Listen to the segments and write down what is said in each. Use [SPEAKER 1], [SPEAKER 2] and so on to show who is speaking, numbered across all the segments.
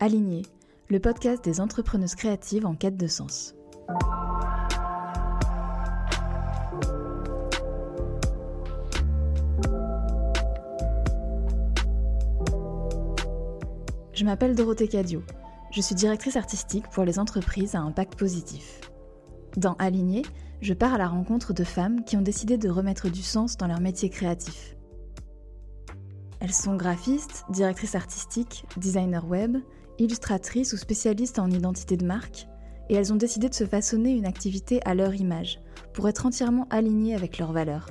[SPEAKER 1] Aligné, le podcast des entrepreneuses créatives en quête de sens. M'appelle Dorothée Cadio. Je suis directrice artistique pour les entreprises à impact positif. Dans Aligné, je pars à la rencontre de femmes qui ont décidé de remettre du sens dans leur métier créatif. Elles sont graphistes, directrices artistiques, designers web, illustratrices ou spécialistes en identité de marque, et elles ont décidé de se façonner une activité à leur image, pour être entièrement alignées avec leurs valeurs.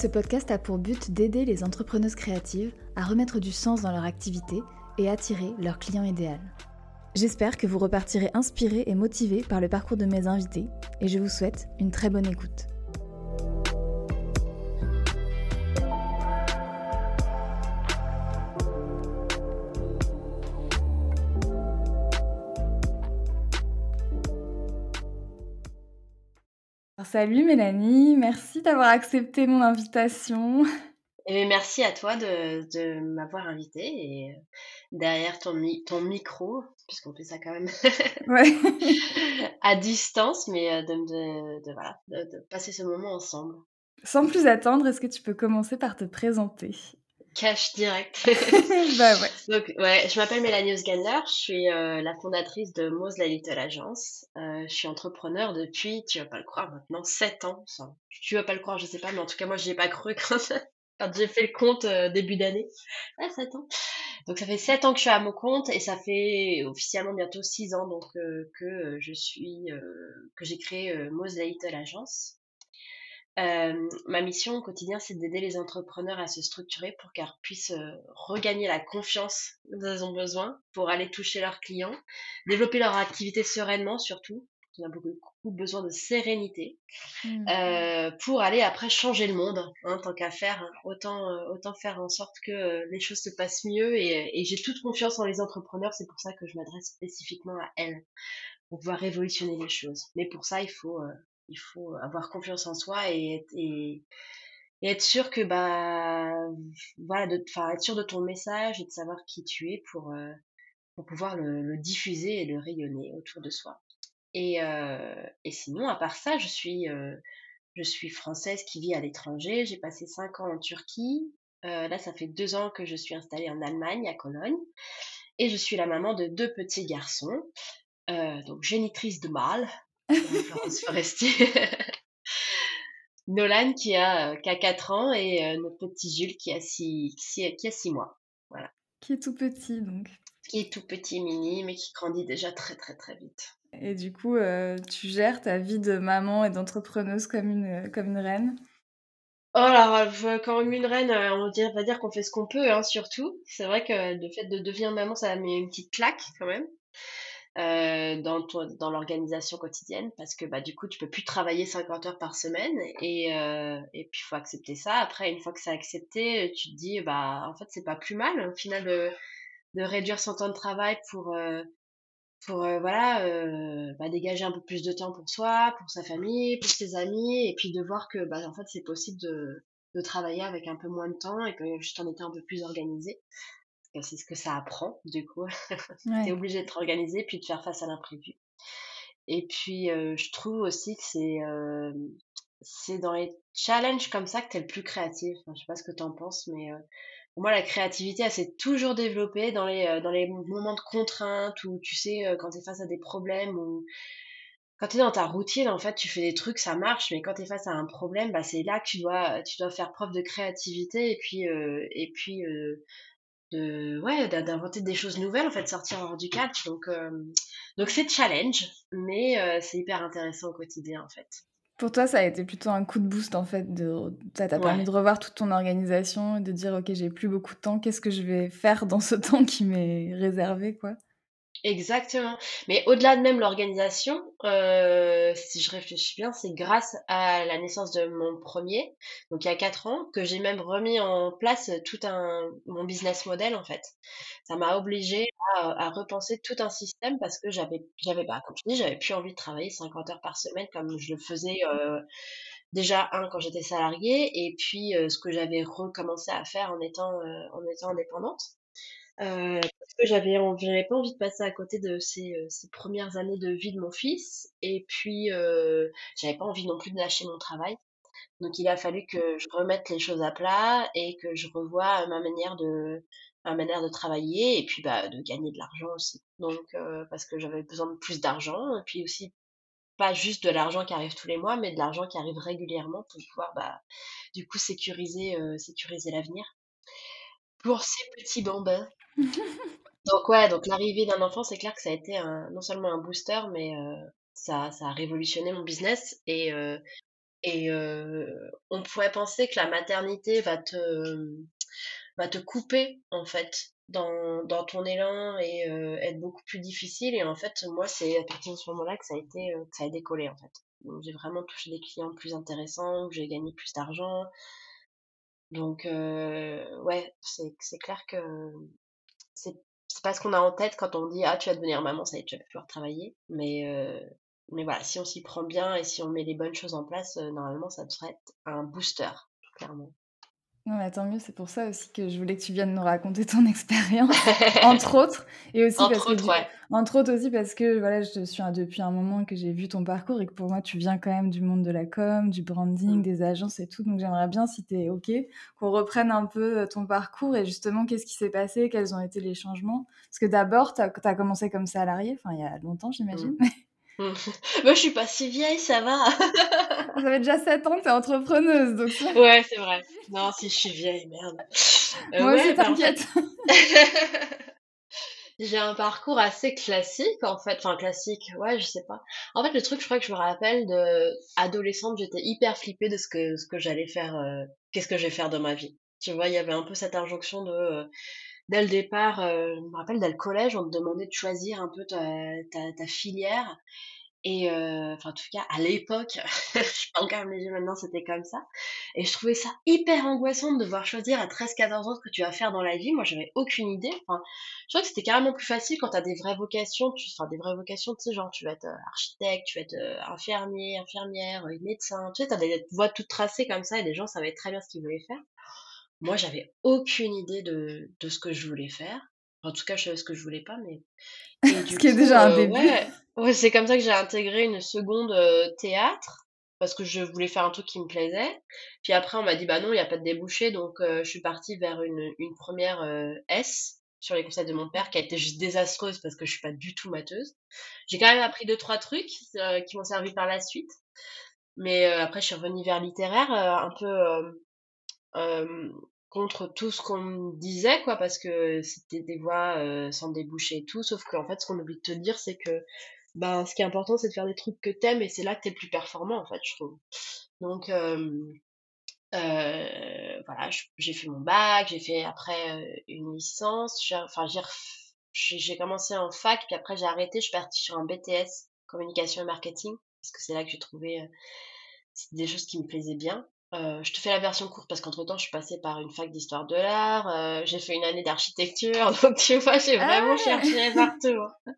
[SPEAKER 1] Ce podcast a pour but d'aider les entrepreneuses créatives à remettre du sens dans leur activité et attirer leur client idéal. J'espère que vous repartirez inspirés et motivés par le parcours de mes invités et je vous souhaite une très bonne écoute. Salut Mélanie, merci d'avoir accepté mon invitation.
[SPEAKER 2] Et merci à toi de, m'avoir invité et euh, derrière ton, ton micro, puisqu'on fait ça quand même à distance, mais euh, de, de, voilà, de passer ce moment ensemble.
[SPEAKER 1] Sans plus attendre, est-ce que tu peux commencer par te présenter?
[SPEAKER 2] Cash direct.
[SPEAKER 1] bah ouais.
[SPEAKER 2] Donc, ouais, je m'appelle Mélanie Osgander, je suis euh, la fondatrice de Mose la Little Agence. Euh, je suis entrepreneur depuis, tu vas pas le croire, maintenant 7 ans. tu vas pas le croire, je sais pas, mais en tout cas, moi, j'y ai pas cru quand, quand j'ai fait le compte euh, début d'année. Ouais, 7 ans. Donc, ça fait 7 ans que je suis à mon compte et ça fait officiellement bientôt 6 ans donc, que je suis, que j'ai créé Mose la Little Agence. Euh, ma mission au quotidien, c'est d'aider les entrepreneurs à se structurer pour qu'ils puissent euh, regagner la confiance dont ils ont besoin pour aller toucher leurs clients, développer leur activité sereinement surtout. On a beaucoup, besoin de sérénité mmh. euh, pour aller après changer le monde, hein, tant qu'à faire. Hein. autant, autant faire en sorte que les choses se passent mieux et, et j'ai toute confiance en les entrepreneurs. C'est pour ça que je m'adresse spécifiquement à elles pour pouvoir révolutionner les choses. Mais pour ça, il faut il faut avoir confiance en soi et, être sûr que bah voilà de être sûr de ton message et de savoir qui tu es pour euh, pouvoir le, diffuser et le rayonner autour de soi. Et, euh, sinon à part ça je suis euh, je suis française qui vit à l'étranger. J'ai passé cinq ans en Turquie. Là ça fait deux ans que je suis installée en Allemagne à Cologne. Et je suis la maman de deux petits garçons. Donc génitrice de mâle Florence Forestier. Nolan qui a, qui a 4 ans et euh, notre petit Jules qui a 6, qui a 6 mois. Voilà.
[SPEAKER 1] Qui est tout petit donc.
[SPEAKER 2] Qui est tout petit, mini, mais qui grandit déjà très très très vite.
[SPEAKER 1] Et du coup, euh, tu gères ta vie de maman et d'entrepreneuse comme une, comme une reine?
[SPEAKER 2] Oh là, quand une reine, euh, on va dire qu'on fait ce qu'on peut, hein, surtout. C'est vrai que le fait de devenir maman, ça met une petite claque quand même. Euh, dans, dans l'organisation quotidienne parce que bah, du coup, tu peux plus travailler 50 heures par semaine et, euh, et puis il faut accepter ça. Après, une fois que c'est accepté, tu te dis, bah, en fait, c'est pas plus mal au final de, de réduire son temps de travail pour, euh, pour voilà, bah, dégager un peu plus de temps pour soi, pour sa famille, pour ses amis et puis de voir que bah, en fait, c'est possible de, de travailler avec un peu moins de temps et que juste en étant un peu plus organisé c'est ce que ça apprend, du coup. Ouais. tu es obligé d'être organisé puis de faire face à l'imprévu. Et puis, euh, je trouve aussi que c'est euh, c'est dans les challenges comme ça que tu es le plus créatif. Enfin, je sais pas ce que tu en penses, mais euh, pour moi, la créativité, elle s'est toujours développée dans les, dans les moments de contrainte où, tu sais, quand tu es face à des problèmes ou quand tu es dans ta routine, en fait, tu fais des trucs, ça marche, mais quand tu es face à un problème, bah, c'est là que tu dois, tu dois faire preuve de créativité et puis, et puis de ouais d'inventer des choses nouvelles en fait sortir hors du cadre. Donc euh, donc c'est challenge mais euh, c'est hyper intéressant au quotidien en fait.
[SPEAKER 1] Pour toi ça a été plutôt un coup de boost en fait de ça t'a permis de revoir toute ton organisation et de dire ok j'ai plus beaucoup de temps qu'est-ce que je vais faire dans ce temps qui m'est réservé quoi?
[SPEAKER 2] Exactement. Mais au-delà de même l'organisation, euh, si je réfléchis bien, c'est grâce à la naissance de mon premier, donc il y a quatre ans, que j'ai même remis en place tout un mon business model en fait. Ça m'a obligé à, à repenser tout un système parce que j'avais j'avais bah comme je dis, j'avais plus envie de travailler 50 heures par semaine comme je le faisais euh, déjà un quand j'étais salariée et puis euh, ce que j'avais recommencé à faire en étant euh, en étant indépendante. Euh, parce que j'avais j'avais pas envie de passer à côté de ces, euh, ces premières années de vie de mon fils. Et puis, euh, j'avais pas envie non plus de lâcher mon travail. Donc, il a fallu que je remette les choses à plat et que je revoie ma manière de, ma manière de travailler et puis bah, de gagner de l'argent aussi. Donc, euh, parce que j'avais besoin de plus d'argent et puis aussi pas juste de l'argent qui arrive tous les mois, mais de l'argent qui arrive régulièrement pour pouvoir bah, du coup sécuriser, euh, sécuriser l'avenir. Pour ces petits bambins. Donc ouais, donc l'arrivée d'un enfant, c'est clair que ça a été un, non seulement un booster, mais euh, ça, ça a révolutionné mon business. Et, euh, et euh, on pourrait penser que la maternité va te, va te couper, en fait, dans, dans ton élan et être beaucoup plus difficile. Et en fait, moi, c'est à partir de ce moment-là que ça a été, que ça a décollé, en fait. J'ai vraiment touché des clients plus intéressants, j'ai gagné plus d'argent. Donc euh, ouais, c'est clair que c'est c'est pas ce qu'on a en tête quand on dit ah tu vas devenir maman, ça y est, tu vas pouvoir travailler. Mais euh, mais voilà, si on s'y prend bien et si on met les bonnes choses en place, euh, normalement ça devrait être un booster, clairement.
[SPEAKER 1] Non, mais tant mieux, c'est pour ça aussi que je voulais que tu viennes nous raconter ton expérience, entre autres, et aussi parce
[SPEAKER 2] Entre
[SPEAKER 1] que
[SPEAKER 2] autres,
[SPEAKER 1] du...
[SPEAKER 2] ouais.
[SPEAKER 1] entre autres aussi parce que voilà, je te suis un- depuis un moment que j'ai vu ton parcours et que pour moi tu viens quand même du monde de la com, du branding,
[SPEAKER 2] Mm.
[SPEAKER 1] des agences et tout, donc j'aimerais bien si t'es ok qu'on reprenne un peu euh, ton parcours et justement qu'est-ce qui s'est passé, quels ont été les changements, parce que d'abord t'as as commencé comme salarié, enfin il y a longtemps j'imagine,
[SPEAKER 2] Mm. Moi, je suis pas si vieille, ça va.
[SPEAKER 1] ça fait déjà 7 ans t'es entrepreneuse, donc.
[SPEAKER 2] Ouais, c'est vrai. Non, si je suis vieille, merde. Euh,
[SPEAKER 1] moi aussi
[SPEAKER 2] ouais, bah en fait,
[SPEAKER 1] t'inquiète.
[SPEAKER 2] J'ai un parcours assez classique en fait, enfin classique, ouais, je sais pas. En fait, le truc, je crois que je me rappelle de adolescente, j'étais hyper flippée de ce que ce que j'allais faire, euh, qu'est-ce que je vais faire de ma vie. Tu vois, il y avait un peu cette injonction de, euh, dès le départ, euh, je me rappelle dès le collège, on te demandait de choisir un peu ta, filière. Et euh, enfin, en tout cas, à l'époque, je parle quand même les yeux maintenant, c'était comme ça. Et je trouvais ça hyper angoissant de devoir choisir à 13-14 ans ce que tu vas faire dans la vie. Moi, j'avais aucune idée. Je crois que c'était carrément plus facile quand t'as des vraies vocations. Tu, enfin, des vraies vocations, tu sais, genre, tu vas être euh, architecte, tu vas être euh, infirmier, infirmière, médecin. Tu sais, t'as des voies toutes tracées comme ça et les gens savaient très bien ce qu'ils voulaient faire. Moi, j'avais aucune idée de, de ce que je voulais faire. En tout cas, je savais ce que je voulais pas, mais et
[SPEAKER 1] Ce qui est déjà un
[SPEAKER 2] euh,
[SPEAKER 1] début.
[SPEAKER 2] ouais, ouais, c'est comme ça que j'ai intégré une seconde euh, théâtre parce que je voulais faire un truc qui me plaisait. Puis après, on m'a dit bah non, il y a pas de débouché, donc euh, je suis partie vers une, une première euh, S sur les conseils de mon père qui a été juste désastreuse parce que je suis pas du tout mateuse. J'ai quand même appris deux trois trucs euh, qui m'ont servi par la suite, mais euh, après je suis revenue vers littéraire euh, un peu euh, contre tout ce qu'on me disait quoi parce que c'était des euh, sans débouché et tout sauf qu'en fait ce qu'on oublie de te dire c'est que ben ce qui est important c'est de faire des trucs que t'aimes et c'est là que t'es le plus performant en fait je trouve donc voilà j'ai fait mon bac j'ai fait après une licence enfin j'ai commencé en fac puis après j'ai arrêté je suis partie sur un BTS communication et marketing parce que c'est là que j'ai trouvé des choses qui me plaisaient bien. Euh, je te fais la version courte parce qu'entre-temps, je suis passée par une fac d'histoire de l'art, euh, j'ai fait une année d'architecture, donc tu vois, j'ai vraiment
[SPEAKER 1] Ah
[SPEAKER 2] cherché partout. hein.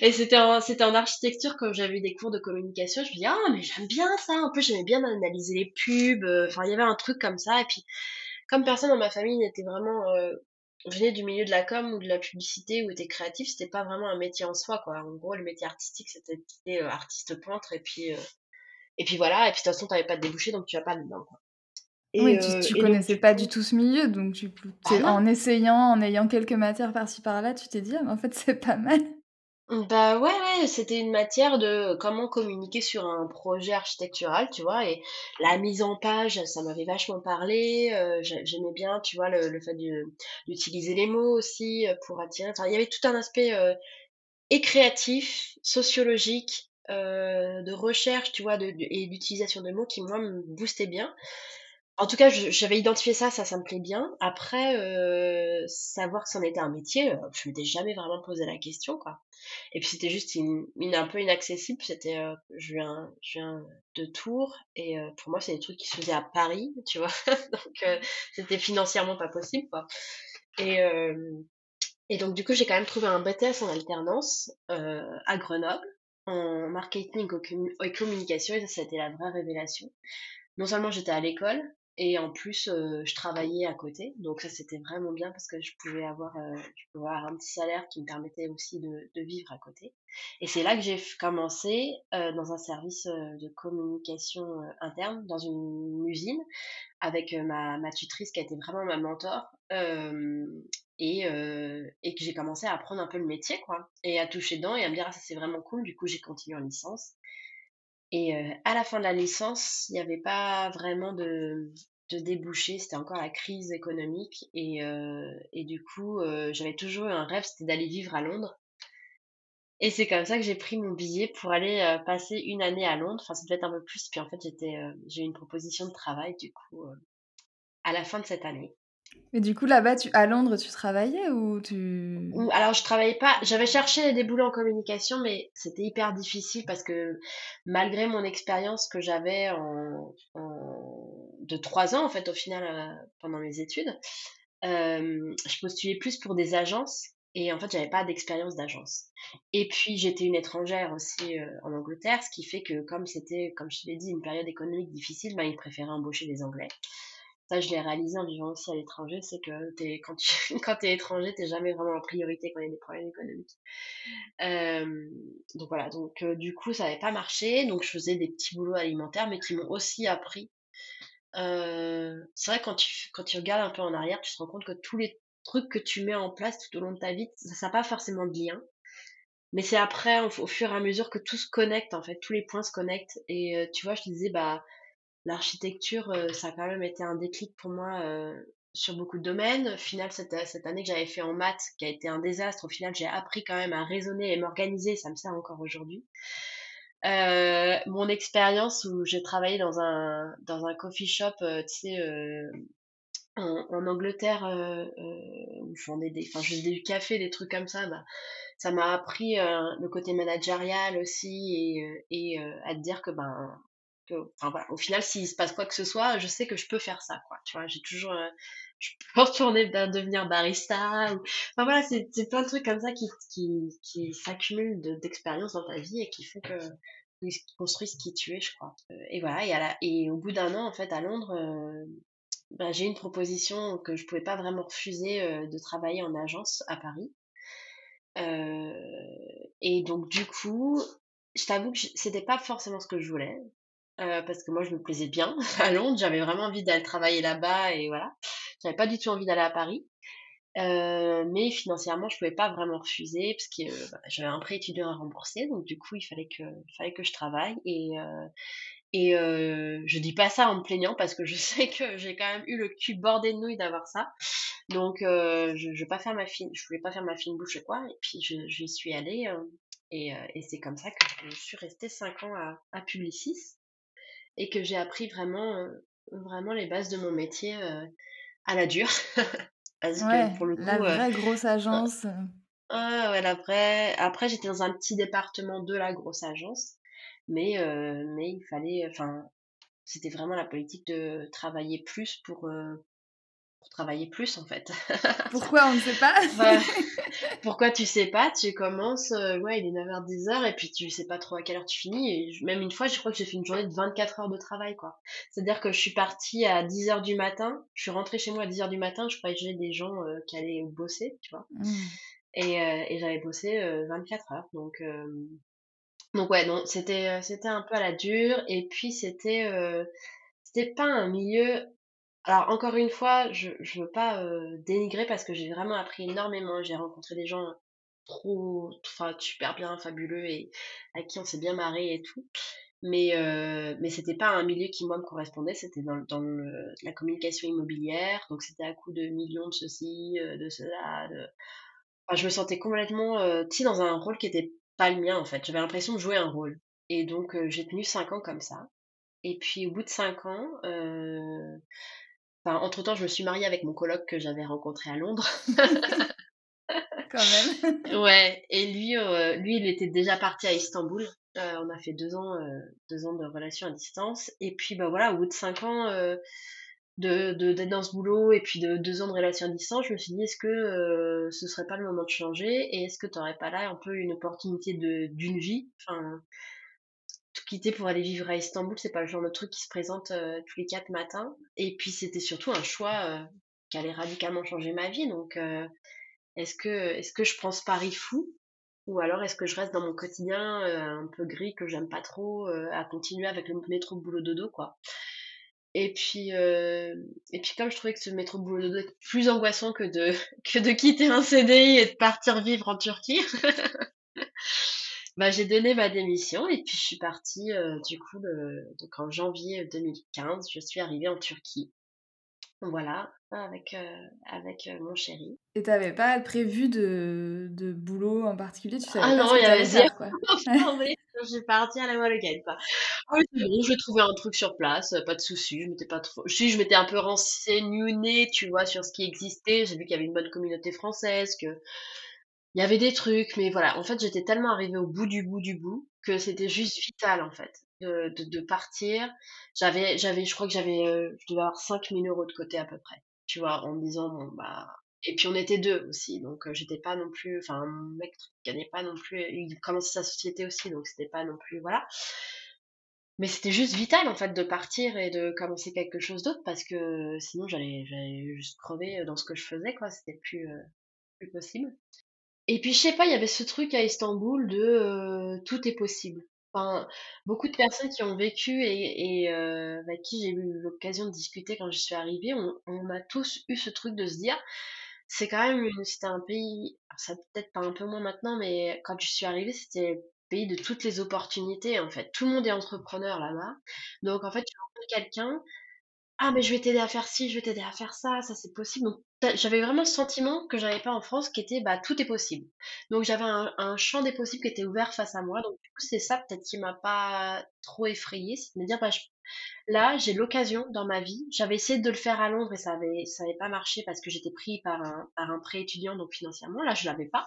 [SPEAKER 2] Et c'était en, c'était en architecture quand j'avais eu des cours de communication, je me dis, ah, mais j'aime bien ça, en plus j'aimais bien analyser les pubs, euh, enfin, il y avait un truc comme ça, et puis, comme personne dans ma famille n'était vraiment, euh, venait du milieu de la com ou de la publicité ou était créatif, c'était pas vraiment un métier en soi, quoi. En gros, le métier artistique, c'était euh, artiste peintre, et puis, euh, et puis voilà, et puis de toute façon, t'avais pas de débouché, donc tu vas pas dedans, quoi.
[SPEAKER 1] Oui, tu,
[SPEAKER 2] euh,
[SPEAKER 1] tu
[SPEAKER 2] et donc,
[SPEAKER 1] connaissais pas du tout ce milieu, donc tu,
[SPEAKER 2] non.
[SPEAKER 1] en essayant, en ayant quelques matières par-ci par-là, tu t'es dit, ah, mais en fait, c'est pas mal.
[SPEAKER 2] Bah ouais, ouais, c'était une matière de comment communiquer sur un projet architectural, tu vois, et la mise en page, ça m'avait vachement parlé, euh, j'ai- j'aimais bien, tu vois, le, le fait d'utiliser les mots aussi euh, pour attirer, enfin, il y avait tout un aspect euh, et créatif, sociologique, euh, de recherche, tu vois, et d'utilisation de mots qui, moi, me boostait bien. En tout cas, j'avais identifié ça, ça, ça me plaît bien. Après, heu, savoir que c'en était un métier, heu, je m'étais jamais vraiment posé la question, quoi. Et puis c'était juste une une un peu inaccessible, c'était, je viens je viens de Tours et pour moi, c'est des trucs qui se faisaient à Paris, tu vois? Donc c'était financièrement pas possible, quoi. Et et donc du coup, j'ai quand même trouvé un BTS en alternance, à Grenoble, en marketing et communication et ça, été la vraie révélation. Non seulement j'étais à l'école et en plus, heu, je travaillais à côté, donc ça, c'était vraiment bien parce que je pouvais avoir, avoir un petit salaire qui me permettait aussi de vivre à côté et c'est là que j'ai commencé, heu, dans un service, de communication, interne dans une usine avec, ma ma tutrice qui a été vraiment ma mentor, et heu et que j'ai commencé à apprendre un peu le métier, quoi et à toucher dedans et à me dire: «Ah ça, c'est vraiment cool». Du coup, j'ai continué en licence et heu, à la fin de la licence, il y avait pas vraiment de de débouchés, c'était encore la crise économique et heu et du coup, j'avais toujours eu un rêve, c'était d'aller vivre à Londres et c'est comme ça que j'ai pris mon billet pour aller, passer une année à Londres. Enfin, ça devait être un peu plus, puis en fait, j'ai eu une proposition de travail du coup, à la fin de cette année.
[SPEAKER 1] Mais du coup, là-bas, à Londres, tu travaillais ou tu
[SPEAKER 2] alors je travaillais pas j'avais cherché des boulots en communication, mais c'était hyper difficile parce que malgré mon expérience que j'avais de 3 ans en fait au final, heu, pendant mes études, hem, je postulais plus pour des agences et en fait j'avais pas d'expérience d'agence. Et puis j'étais une étrangère aussi, heu, en Angleterre, ce qui fait que comme c'était, comme je l'ai dit, une période économique difficile, ben, ils préféraient embaucher des Anglais. Ça, je l'ai réalisé en vivant aussi à l'étranger, c'est que t'es quand tu quand tu étranger, t'es jamais vraiment en priorité quand il y a des problèmes économiques. Hem, donc voilà, donc heu, du coup, ça avait pas marché, donc je faisais des petits boulots alimentaires, mais qui m'ont aussi appris. Heu, c'est vrai quand tu quand tu regardes un peu en arrière, tu te rends compte que tous les trucs que tu mets en place tout au long de ta vie, ça ça a pas forcément de lien, mais c'est après, au au fur et à mesure que tout se connecte, en fait, tous les points se connectent et tu vois, je te disais, bah, L'architecture, heu, ça a quand même été un déclic pour moi, heu, sur beaucoup de domaines. Au final, cette, cette année que j'avais fait en maths, qui a été un désastre, au final, j'ai appris quand même à raisonner et m'organiser, ça me sert encore aujourd'hui. Mon expérience où j'ai travaillé dans un dans un coffee shop, tu sais, en Angleterre, où je des je faisais du café, des trucs comme ça, bah, ça m'a appris, le côté managérial aussi et à te dire que, ben, que enfin, voilà, au final, s'il se passe quoi que ce soit, je sais que je peux faire ça, quoi, tu vois? J'ai toujours, heu, je peux retourner ben devenir barista enfin, voilà, c'est plein de trucs comme ça qui qui qui s'accumulent de d'expériences dans ta vie et qui font que qui construisent qui tu es, je crois. Heu et voilà et à et au bout d'un an, en fait, à Londres, heu, bah, j'ai une proposition que je pouvais pas vraiment refuser, heu, de travailler en agence à Paris. Et donc du coup, je t'avoue que c'était pas forcément ce que je voulais, heu, parce que moi je me plaisais bien à Londres, j'avais vraiment envie d'aller travailler là-bas et voilà. J'avais pas du tout envie d'aller à Paris, heu, mais financièrement je pouvais pas vraiment refuser parce que, heu, bah, j'avais un prêt étudiant à rembourser, donc du coup il fallait que fallait que je travaille. Et et je dis pas ça en me plaignant parce que je sais que j'ai quand même eu le cul bordé de nouilles d'avoir ça. Donc je je pas faire ma fine je voulais pas faire ma fine bouche quoi. Et puis je j'y suis allée, et et c'est comme ça que je suis restée 5 ans à Publicis et que j'ai appris vraiment, heu, vraiment les bases de mon métier, heu, à la dure. Parce que
[SPEAKER 1] ouais,
[SPEAKER 2] pour le
[SPEAKER 1] la
[SPEAKER 2] coup, heu,
[SPEAKER 1] vraie grosse agence,
[SPEAKER 2] ah ouais, la vraie après j'étais dans un petit département de la grosse agence, mais heu, mais il fallait enfin, c'était vraiment la politique de travailler plus pour, heu, pour travailler plus en fait.
[SPEAKER 1] pourquoi on ne sait pas?
[SPEAKER 2] Voilà. Pourquoi tu sais pas, tu commences, heu, ouais, il est 9:00-10:00 et puis tu sais pas trop à quelle heure tu finis et même une fois, je crois que j'ai fait une journée de 24 heures de travail, quoi. C'est-à-dire que je suis partie à 10:00 du matin, je suis rentrée chez moi à 10:00 du matin, je croyais des gens, heu, qui allaient bosser, tu vois?
[SPEAKER 1] Mmh.
[SPEAKER 2] Et heu et j'avais bossé, heu, 24 heures donc donc ouais, non, c'était, c'était un peu à la dure et puis c'était, c'était pas un milieu alors encore une fois, je je veux pas, heu, dénigrer parce que j'ai vraiment appris énormément. J'ai rencontré des gens trop enfin super bien, fabuleux et avec qui on s'est bien marré et tout. Mais heu, mais c'était pas un milieu qui moi me correspondait, c'était dans la communication immobilière, donc c'était à coup de millions de ceci, heu, de cela, je me sentais complètement, sais dans un rôle qui était pas le mien en fait. J'avais l'impression de jouer un rôle et donc heu, j'ai tenu 5 ans comme ça Et puis au bout de 5 ans, entre-temps, je me suis mariée avec mon coloc que j'avais rencontré à Londres.
[SPEAKER 1] Quand même.
[SPEAKER 2] ouais, et lui, lui, il était déjà parti à Istanbul. on a fait deux ans, deux ans de relation à distance. Et puis, bah voilà, au bout de cinq ans, de d'être dans ce boulot et puis de deux ans de relation à distance, je me suis dit est-ce que euh, ce serait pas le moment de changer? Et est-ce que tu n'aurais pas là un peu une opportunité de d'une vie? Enfin quitter pour aller vivre à Istanbul c'est pas le genre de truc qui se présente euh, tous les quatre matins. Et puis c'était surtout un choix euh, qui allait radicalement changer ma vie. Donc est-ce que est-ce que je prends ce pari fou? Ou alors est-ce que je reste dans mon quotidien un peu gris que j'aime pas trop à continuer avec le métro boulot dodo quoi? Et puis, euh, et puis comme je trouvais que ce métro boulot dodo était plus angoissant que de, que de quitter un CDI et de partir vivre en Turquie, bah, j'ai donné ma démission et puis je suis partie, euh, du coup, le, donc en janvier 2015, je suis arrivée en Turquie. Voilà, avec, euh, avec euh, mon chéri.
[SPEAKER 1] Et t'avais pas prévu de, de boulot en particulier? Tu
[SPEAKER 2] savais ah pas non, il y avait quoi. J'ai parti à la Wallogan, quoi. Ah bon, je vais trouver un truc sur place, pas de soucis, je m'étais pas trop... Si, je m'étais un peu renseignée, tu vois, sur ce qui existait, j'ai vu qu'il y avait une bonne communauté française, que... Il y avait des trucs, mais voilà, en fait, j'étais tellement arrivée au bout du bout du bout que c'était juste vital, en fait de, de, partir. J'avais, j'avais, je crois que j'avais, euh, je devais avoir 5000 euros de côté à peu près. Tu vois, en me disant, bon, bah. Et puis on était deux aussi, donc euh, j'étais pas non plus. Enfin, mon mec gagnait pas non plus. Il commençait sa société aussi, donc c'était pas non plus. Voilà. Mais c'était juste vital en fait de partir et de commencer quelque chose d'autre parce que sinon j'allais, j'allais juste crever dans ce que je faisais, quoi. C'était plus, euh, plus possible. Et puis je sais pas, il y avait ce truc à Istanbul de tout est possible. Beaucoup de personnes qui ont vécu et, euh, avec qui j'ai eu l'occasion de discuter quand je suis arrivée, on, on a tous eu ce truc de se dire, c'est quand même, c'était un pays, ça peut-être pas un peu moins maintenant, mais quand je suis arrivée, c'était le pays de toutes les opportunités, en fait. Tout le monde est entrepreneur là-bas. Donc, en fait, tu rencontres quelqu'un, ah, mais je vais t'aider à faire ci, je vais t'aider à faire ça, ça c'est possible. J'avais vraiment le sentiment que j'avais pas en France, qui était, bah, tout est possible. Donc, j'avais un, champ des possibles qui était ouvert face à moi. Donc, c'est ça peut-être qui m'a pas trop effrayée, c'est de me dire, bah, là, j'ai l'occasion dans ma vie. J'avais essayé de le faire à Londres et ça avait, ça pas marché parce que j'étais pris par un, par un prêt étudiant, donc financièrement, là, je l'avais pas.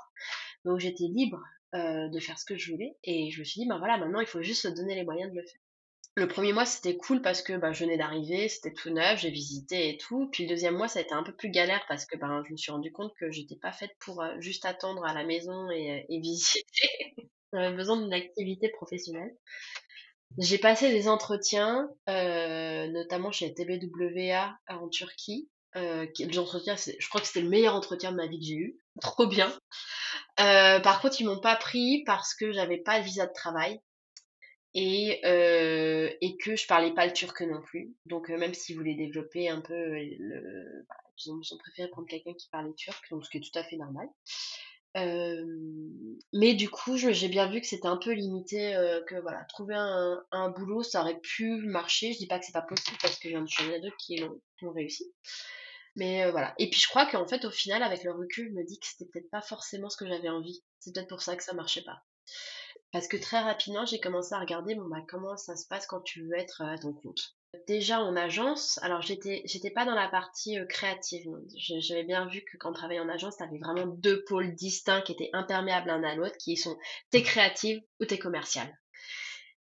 [SPEAKER 2] Donc, j'étais libre euh, de faire ce que je voulais. Et je me suis dit, bah voilà, maintenant, il faut juste se donner les moyens de le faire. Le premier mois, c'était cool parce que bah, je venais d'arriver, c'était tout neuf, j'ai visité et tout. Puis le deuxième mois, ça a été un peu plus galère parce que ben, je me suis rendu compte que j'étais pas faite pour euh, juste attendre à la maison et, euh, visiter. J'avais besoin d'une activité professionnelle. J'ai passé des entretiens, euh, notamment chez TBWA en Turquie. entretiens, je crois que c'était le meilleur entretien de ma vie que j'ai eu. Trop bien. par contre, ils m'ont pas pris parce que j'avais pas de visa de travail et, euh, et que je parlais pas le turc non plus. Donc euh, même s'ils voulaient développer un peu le, bah, ils, ont, préféré prendre quelqu'un qui parlait turc, donc ce qui est tout à fait normal. Euh, mais du coup, j'ai bien vu que c'était un peu limité, que voilà, trouver un, boulot, ça aurait pu marcher. Je dis pas que c'est pas possible parce que j'en ai deux qui l'ont réussi. Mais voilà. Et puis je crois qu'en fait, au final, avec le recul, je me dis que c'était peut-être pas forcément ce que j'avais envie. C'est peut-être pour ça que ça marchait pas. Parce que très rapidement, j'ai commencé à regarder bah, comment ça se passe quand tu veux être à ton compte. Déjà en agence, alors j'étais j'étais pas dans la partie créative. J'avais bien vu que quand on travaillait en agence, tu avais vraiment deux pôles distincts qui étaient imperméables l'un à l'autre, qui sont t'es créative ou t'es commerciale.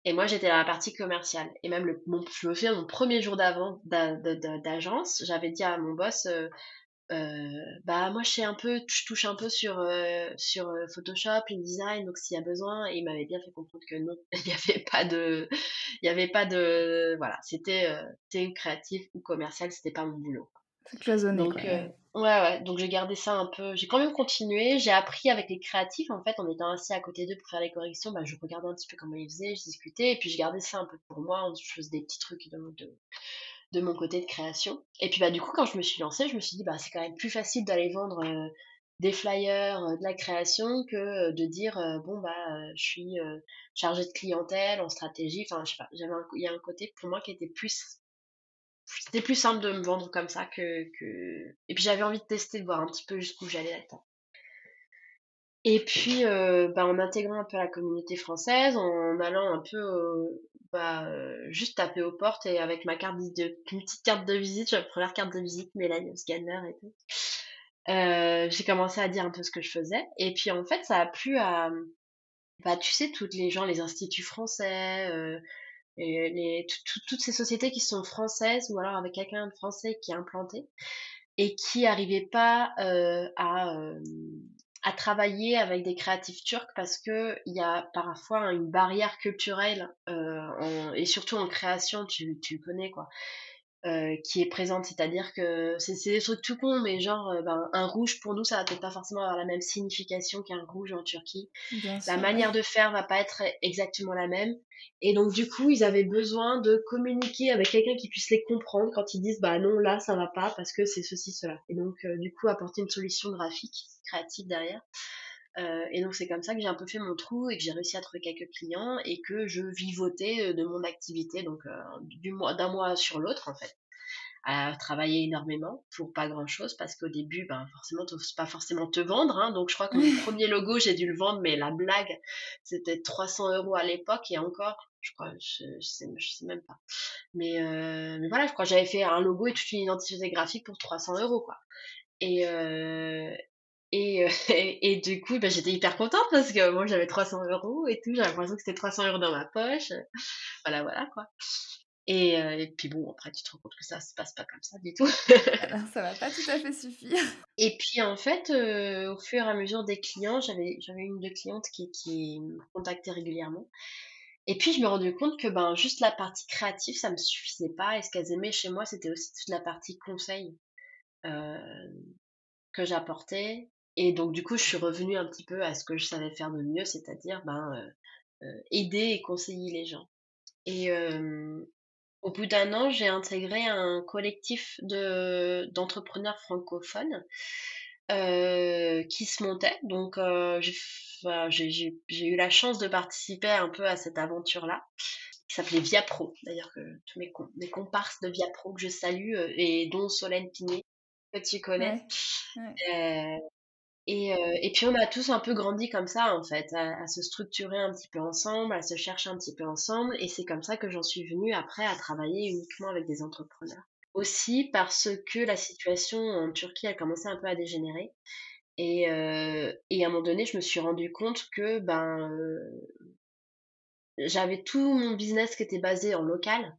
[SPEAKER 2] Et moi, j'étais dans la partie commerciale. Et même, le, mon, je me souviens, mon premier jour d'avant d'agence, j'avais dit à mon boss, euh, bah moi je sais un peu, je touche un peu sur euh, sur euh, Photoshop, InDesign, donc s'il y a besoin, et il m'avait bien fait comprendre que non, il n'y avait pas de, il y avait pas de, voilà, c'était euh, créatif ou commercial, c'était pas mon boulot.
[SPEAKER 1] Cloisonné.
[SPEAKER 2] Donc ouais ouais, donc j'ai gardé ça un peu, j'ai quand même continué, j'ai appris avec les créatifs en fait, en étant assis à côté d'eux pour faire les corrections, bah je regardais un petit peu comment ils faisaient, je discutais, et puis je gardais ça un peu pour moi, je faisais des petits trucs de, de de mon côté de création. Et puis bah du coup quand je me suis lancée, je me suis dit bah c'est quand même plus facile d'aller vendre euh, des flyers, euh, de la création que euh, de dire bon bah je suis chargée de clientèle en stratégie. Enfin je sais pas, j'avais il y a un côté pour moi qui était plus c'était plus simple de me vendre comme ça que, et puis j'avais envie de tester de voir un petit peu jusqu'où j'allais là-dedans. Et puis, bah, en intégrant un peu la communauté française, en allant un peu bah, juste taper aux portes et avec ma carte de une petite carte de visite, la première carte de visite, Mélanie Scanner et tout. j'ai commencé à dire un peu ce que je faisais et puis en fait, ça a plu à bah, tu sais, toutes les gens, les instituts français, et les, toutes ces sociétés qui sont françaises ou alors avec quelqu'un de français qui est implanté et qui n'arrivait pas à, à travailler avec des créatifs turcs parce que il y a parfois une barrière culturelle et surtout en création, tu, tu connais quoi. Euh, qui est présente, c'est-à-dire que c'est des trucs tout cons, mais genre euh, ben, un rouge pour nous ça va peut-être pas forcément avoir la même signification qu'un rouge en Turquie. la manière de faire va pas être exactement la même, et donc du coup ils avaient besoin de communiquer avec quelqu'un qui puisse les comprendre quand ils disent bah non là ça va pas parce que c'est ceci cela, et donc euh, du coup apporter une solution graphique créative derrière. Euh, et donc c'est comme ça que j'ai un peu fait mon trou et que j'ai réussi à trouver quelques clients et que je vivotais euh, de mon activité donc euh, du mois d'un mois sur l'autre en fait. À travailler énormément pour pas grand chose parce qu'au début ben forcément t'oses pas forcément te vendre hein, donc je crois que mon premier logo j'ai dû le vendre mais la blague c'était 300 euros à l'époque et encore je crois je, sais, je sais même pas. Mais mais voilà je crois que j'avais fait un logo et toute une identité graphique pour 300 euros quoi. Et, et, euh, et, du coup, bah, j'étais hyper contente parce que moi j'avais 300 euros et tout, j'avais l'impression que c'était 300 euros dans ma poche. Voilà, voilà quoi. Et, euh, et, puis bon, après tu te rends compte que ça se passe pas comme ça du tout.
[SPEAKER 1] Alors ça va pas tout à fait suffire.
[SPEAKER 2] Et puis en fait, euh, au fur et à mesure des clients, j'avais j'avais une de clientes qui, qui me contactait régulièrement. Et puis je me rendais compte que ben juste la partie créative, ça me suffisait pas. Et ce qu'elles aimaient chez moi, c'était aussi toute la partie conseil que j'apportais et donc, du coup, je suis revenue un petit peu à ce que je savais faire de mieux, c'est-à-dire ben, euh, euh, aider et conseiller les gens. Et au bout d'un an, j'ai intégré un collectif de, d'entrepreneurs francophones euh, qui se montait. Donc, j'ai, j'ai, eu la chance de participer un peu à cette aventure-là, qui s'appelait Via Pro. D'ailleurs, que tous mes, mes comparses de Via Pro que je salue, et dont Solène Pinet, que tu connais. Et, euh, et puis on a tous un peu grandi comme ça en fait, à, se structurer un petit peu ensemble, à se chercher un petit peu ensemble. Et c'est comme ça que j'en suis venue après à travailler uniquement avec des entrepreneurs. Aussi parce que la situation en Turquie a commencé un peu à dégénérer. Et, euh, à un moment donné, je me suis rendu compte que ben euh, j'avais tout mon business qui était basé en local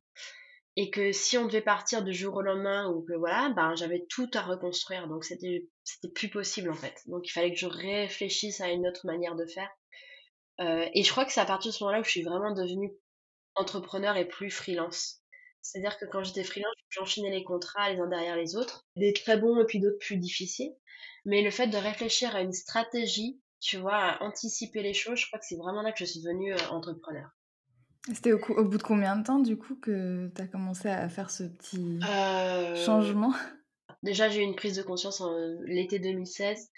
[SPEAKER 2] et que si on devait partir du jour au lendemain ou que voilà, ben j'avais tout à reconstruire, donc c'était c'était plus possible en fait. Donc il fallait que je réfléchisse à une autre manière de faire. Euh, et je crois que c'est à partir de ce moment-là où je suis vraiment devenue entrepreneur et plus freelance. C'est-à-dire que quand j'étais freelance, j'enchaînais les contrats les uns derrière les autres, des très bons et puis d'autres plus difficiles. Mais le fait de réfléchir à une stratégie, tu vois, à anticiper les choses, je crois que c'est vraiment là que je suis devenue euh, entrepreneur.
[SPEAKER 1] C'était au, au, bout de combien de temps, du coup, que tu as commencé à faire ce petit euh, changement?
[SPEAKER 2] Déjà, j'ai eu une prise de conscience en l'été 2016.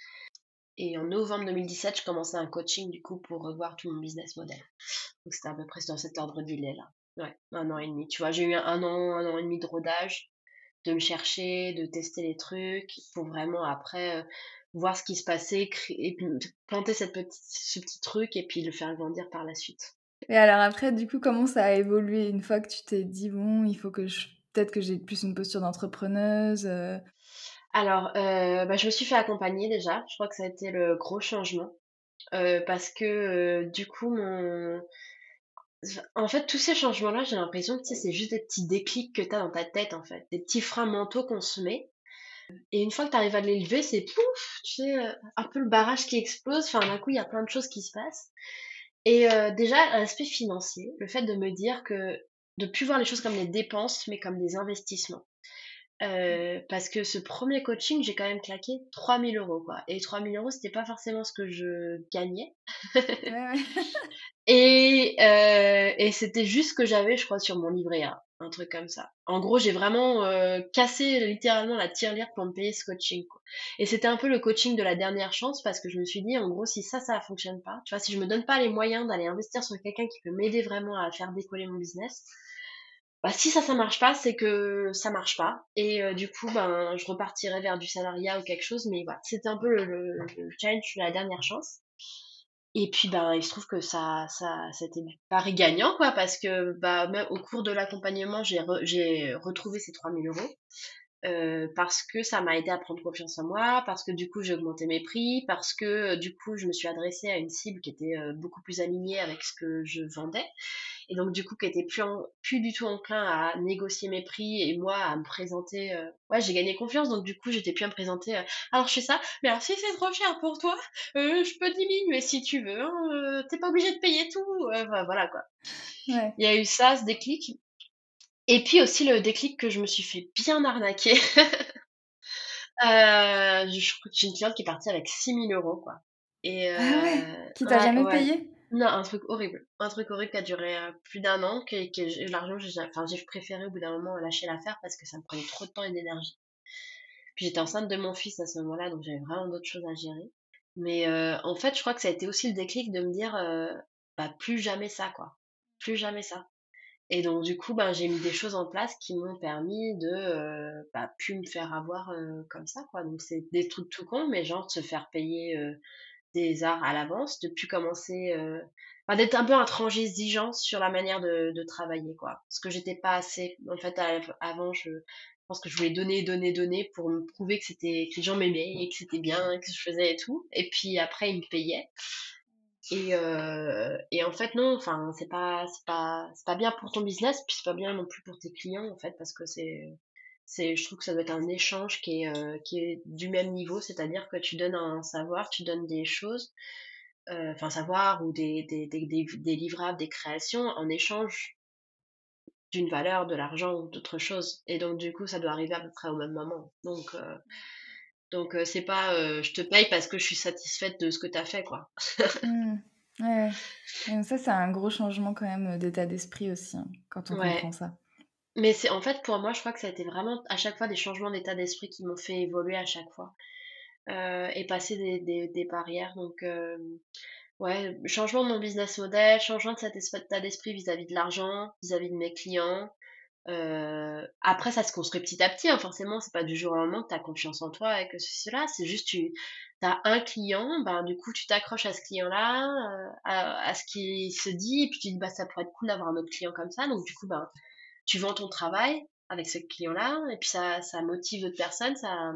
[SPEAKER 2] Et en novembre 2017, je commençais un coaching, du coup, pour revoir tout mon business model. Donc, c'était à peu près dans cet ordre d'idée là. Ouais, un an et demi. Tu vois, j'ai eu un an, un an et demi de rodage, de me chercher, de tester les trucs, pour vraiment après euh, voir ce qui se passait, et planter cette petite, ce petit truc et puis le faire grandir par la suite.
[SPEAKER 1] Et alors après, du coup, comment ça a évolué une fois que tu t'es dit, bon, il faut que je... Peut-être que j'ai plus une posture d'entrepreneuse euh?
[SPEAKER 2] Alors, euh, bah, je me suis fait accompagner déjà. Je crois que ça a été le gros changement. Euh, parce que du coup, mon... En fait, tous ces changements-là, j'ai l'impression que c'est juste des petits déclics que tu as dans ta tête, en fait. Des petits freins mentaux qu'on se met. Et une fois que tu arrives à les lever, c'est pouf, tu sais, un peu le barrage qui explose. Enfin, d'un coup, il y a plein de choses qui se passent. Et euh, déjà, l'aspect financier, le fait de me dire que de plus voir les choses comme des dépenses, mais comme des investissements. Euh, parce que ce premier coaching, j'ai quand même claqué 3000 euros, quoi. Et 3000 euros, c'était pas forcément ce que je gagnais. et euh, et c'était juste ce que j'avais, je crois, sur mon livret A un truc comme ça. En gros, j'ai vraiment euh, cassé littéralement la tirelire pour me payer ce coaching. Quoi. Et c'était un peu le coaching de la dernière chance parce que je me suis dit, en gros, si ça, ça fonctionne pas, tu vois, si je me donne pas les moyens d'aller investir sur quelqu'un qui peut m'aider vraiment à faire décoller mon business, bah si ça, ça marche pas, c'est que ça marche pas. Et euh, du coup, ben, je repartirai vers du salariat ou quelque chose. Mais voilà, c'était un peu le, le, le challenge la dernière chance. Et puis, ben, il se trouve que ça, ça, c'était pari gagnant, quoi, parce que, bah, même au cours de l'accompagnement, j'ai, j'ai retrouvé ces 3000 euros. Euh, parce que ça m'a aidé à prendre confiance en moi, parce que du coup j'ai augmenté mes prix, parce que euh, du coup je me suis adressée à une cible qui était euh, beaucoup plus alignée avec ce que je vendais, et donc du coup qui était plus, plus du tout enclin à négocier mes prix et moi à me présenter. ouais, j'ai gagné confiance, donc du coup j'étais plus à me présenter. alors je fais ça, mais alors si c'est trop cher pour toi, je peux diminuer si tu veux. Hein, T'es pas obligé de payer tout. voilà quoi. Il y a eu ça, ce déclic. Et puis aussi le déclic que je me suis fait bien arnaquer. Euh, je crois que j'ai une cliente qui est partie avec 6000 euros, quoi.
[SPEAKER 1] Et, ah ouais? Euh, Qui t'a jamais payé?
[SPEAKER 2] Non, un truc horrible. Un truc horrible qui a duré euh, plus d'un an, que, l'argent, j'ai enfin, j'ai préféré au bout d'un moment lâcher l'affaire parce que ça me prenait trop de temps et d'énergie. Puis j'étais enceinte de mon fils à ce moment-là, donc j'avais vraiment d'autres choses à gérer. Mais en fait, je crois que ça a été aussi le déclic de me dire, bah, plus jamais ça, quoi. Plus jamais ça. Et donc, du coup, ben, j'ai mis des choses en place qui m'ont permis de euh, bah, plus me faire avoir euh, comme ça, quoi. Donc, c'est des trucs tout cons, mais genre de se faire payer euh, des arts à l'avance, de plus commencer, euh, d'être un peu intransigeant sur la manière de, de travailler, quoi. Parce que j'étais pas assez, en fait, avant, je, pense que je voulais donner, donner, donner pour me prouver que c'était, que les gens m'aimaient et que c'était bien, que je faisais et tout. Et puis après, ils me payaient. Et, euh, et en fait, non, enfin, c'est pas, c'est pas, c'est pas bien pour ton business, puis c'est pas bien non plus pour tes clients, en fait, parce que c'est, c'est, je trouve que ça doit être un échange qui est, euh, qui est du même niveau, c'est-à-dire que tu donnes un savoir, tu donnes des choses, euh, enfin, savoir ou des, des, des, des, livrables, des créations en échange d'une valeur, de l'argent ou d'autre chose. Et donc, du coup, ça doit arriver à peu près au même moment. Donc, donc c'est pas je te paye parce que je suis satisfaite de ce que tu as fait quoi.
[SPEAKER 1] Mmh. Ouais. ça c'est un gros changement quand même d'état d'esprit aussi hein, quand on comprend ça.
[SPEAKER 2] Mais c'est en fait pour moi je crois que ça a été vraiment à chaque fois des changements d'état d'esprit qui m'ont fait évoluer à chaque fois et passer des, des, des barrières donc ouais changement de mon business model changement de cet état d'esprit vis-à-vis de l'argent vis-à-vis de mes clients euh, après, ça se construit petit à petit. Hein, forcément, c'est pas du jour au lendemain que tu as confiance en toi et que ceci, là. C'est juste, tu as un client, ben, du coup, tu t'accroches à ce client-là, euh, à, ce qui se dit, et puis tu dis, bah, ça pourrait être cool d'avoir un autre client comme ça. Donc, du coup, ben, tu vends ton travail avec ce client-là, et puis ça, ça motive d'autres personnes, ça,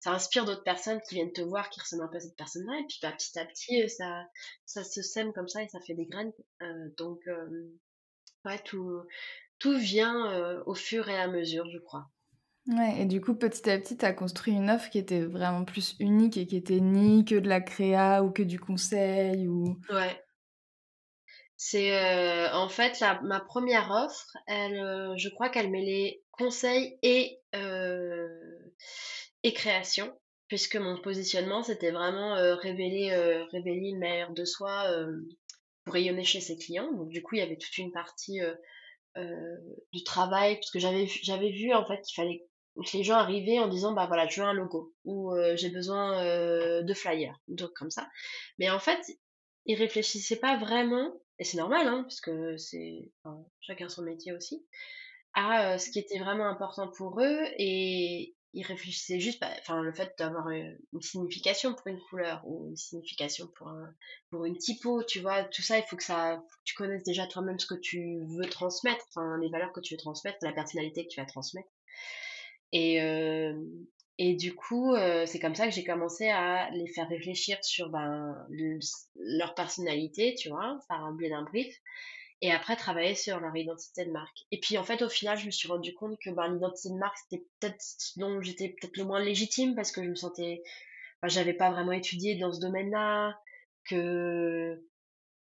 [SPEAKER 2] ça inspire d'autres personnes qui viennent te voir, qui ressemblent un peu à cette personne-là, et puis bah, petit à petit, ça, ça se sème comme ça et ça fait des graines. Euh, donc, euh, ouais, tout, tout vient euh, au fur et à mesure, je crois.
[SPEAKER 1] Ouais, et du coup, petit à petit, tu as construit une offre qui était vraiment plus unique et qui était ni que de la créa ou que du conseil ou...
[SPEAKER 2] Ouais. C'est euh, en fait la, ma première offre, elle, euh, je crois qu'elle mêlait conseil et, et création, puisque mon positionnement, c'était vraiment révéler, révéler une de soi pour rayonner chez ses clients. Donc du coup, il y avait toute une partie du travail parce que j'avais j'avais vu en fait qu'il fallait que les gens arrivaient en disant bah voilà je veux un logo ou j'ai besoin de flyers donc comme ça. Mais en fait ils réfléchissaient pas vraiment et c'est normal hein parce que c'est chacun son métier aussi à ce qui était vraiment important pour eux et ils réfléchissaient juste, enfin, le fait d'avoir une, signification pour une couleur ou une signification pour un, pour une typo, tu vois, tout ça, il faut que ça, tu connaisses déjà toi-même ce que tu veux transmettre, enfin, les valeurs que tu veux transmettre, la personnalité que tu vas transmettre. Et, euh, et du coup, euh, c'est comme ça que j'ai commencé à les faire réfléchir sur ben, leur personnalité, tu vois, par un biais d'un brief et après travailler sur leur identité de marque. Et puis en fait au final je me suis rendu compte que ben, l'identité de marque c'était peut-être dont j'étais peut-être le moins légitime parce que je me sentais ben, j'avais pas vraiment étudié dans ce domaine-là que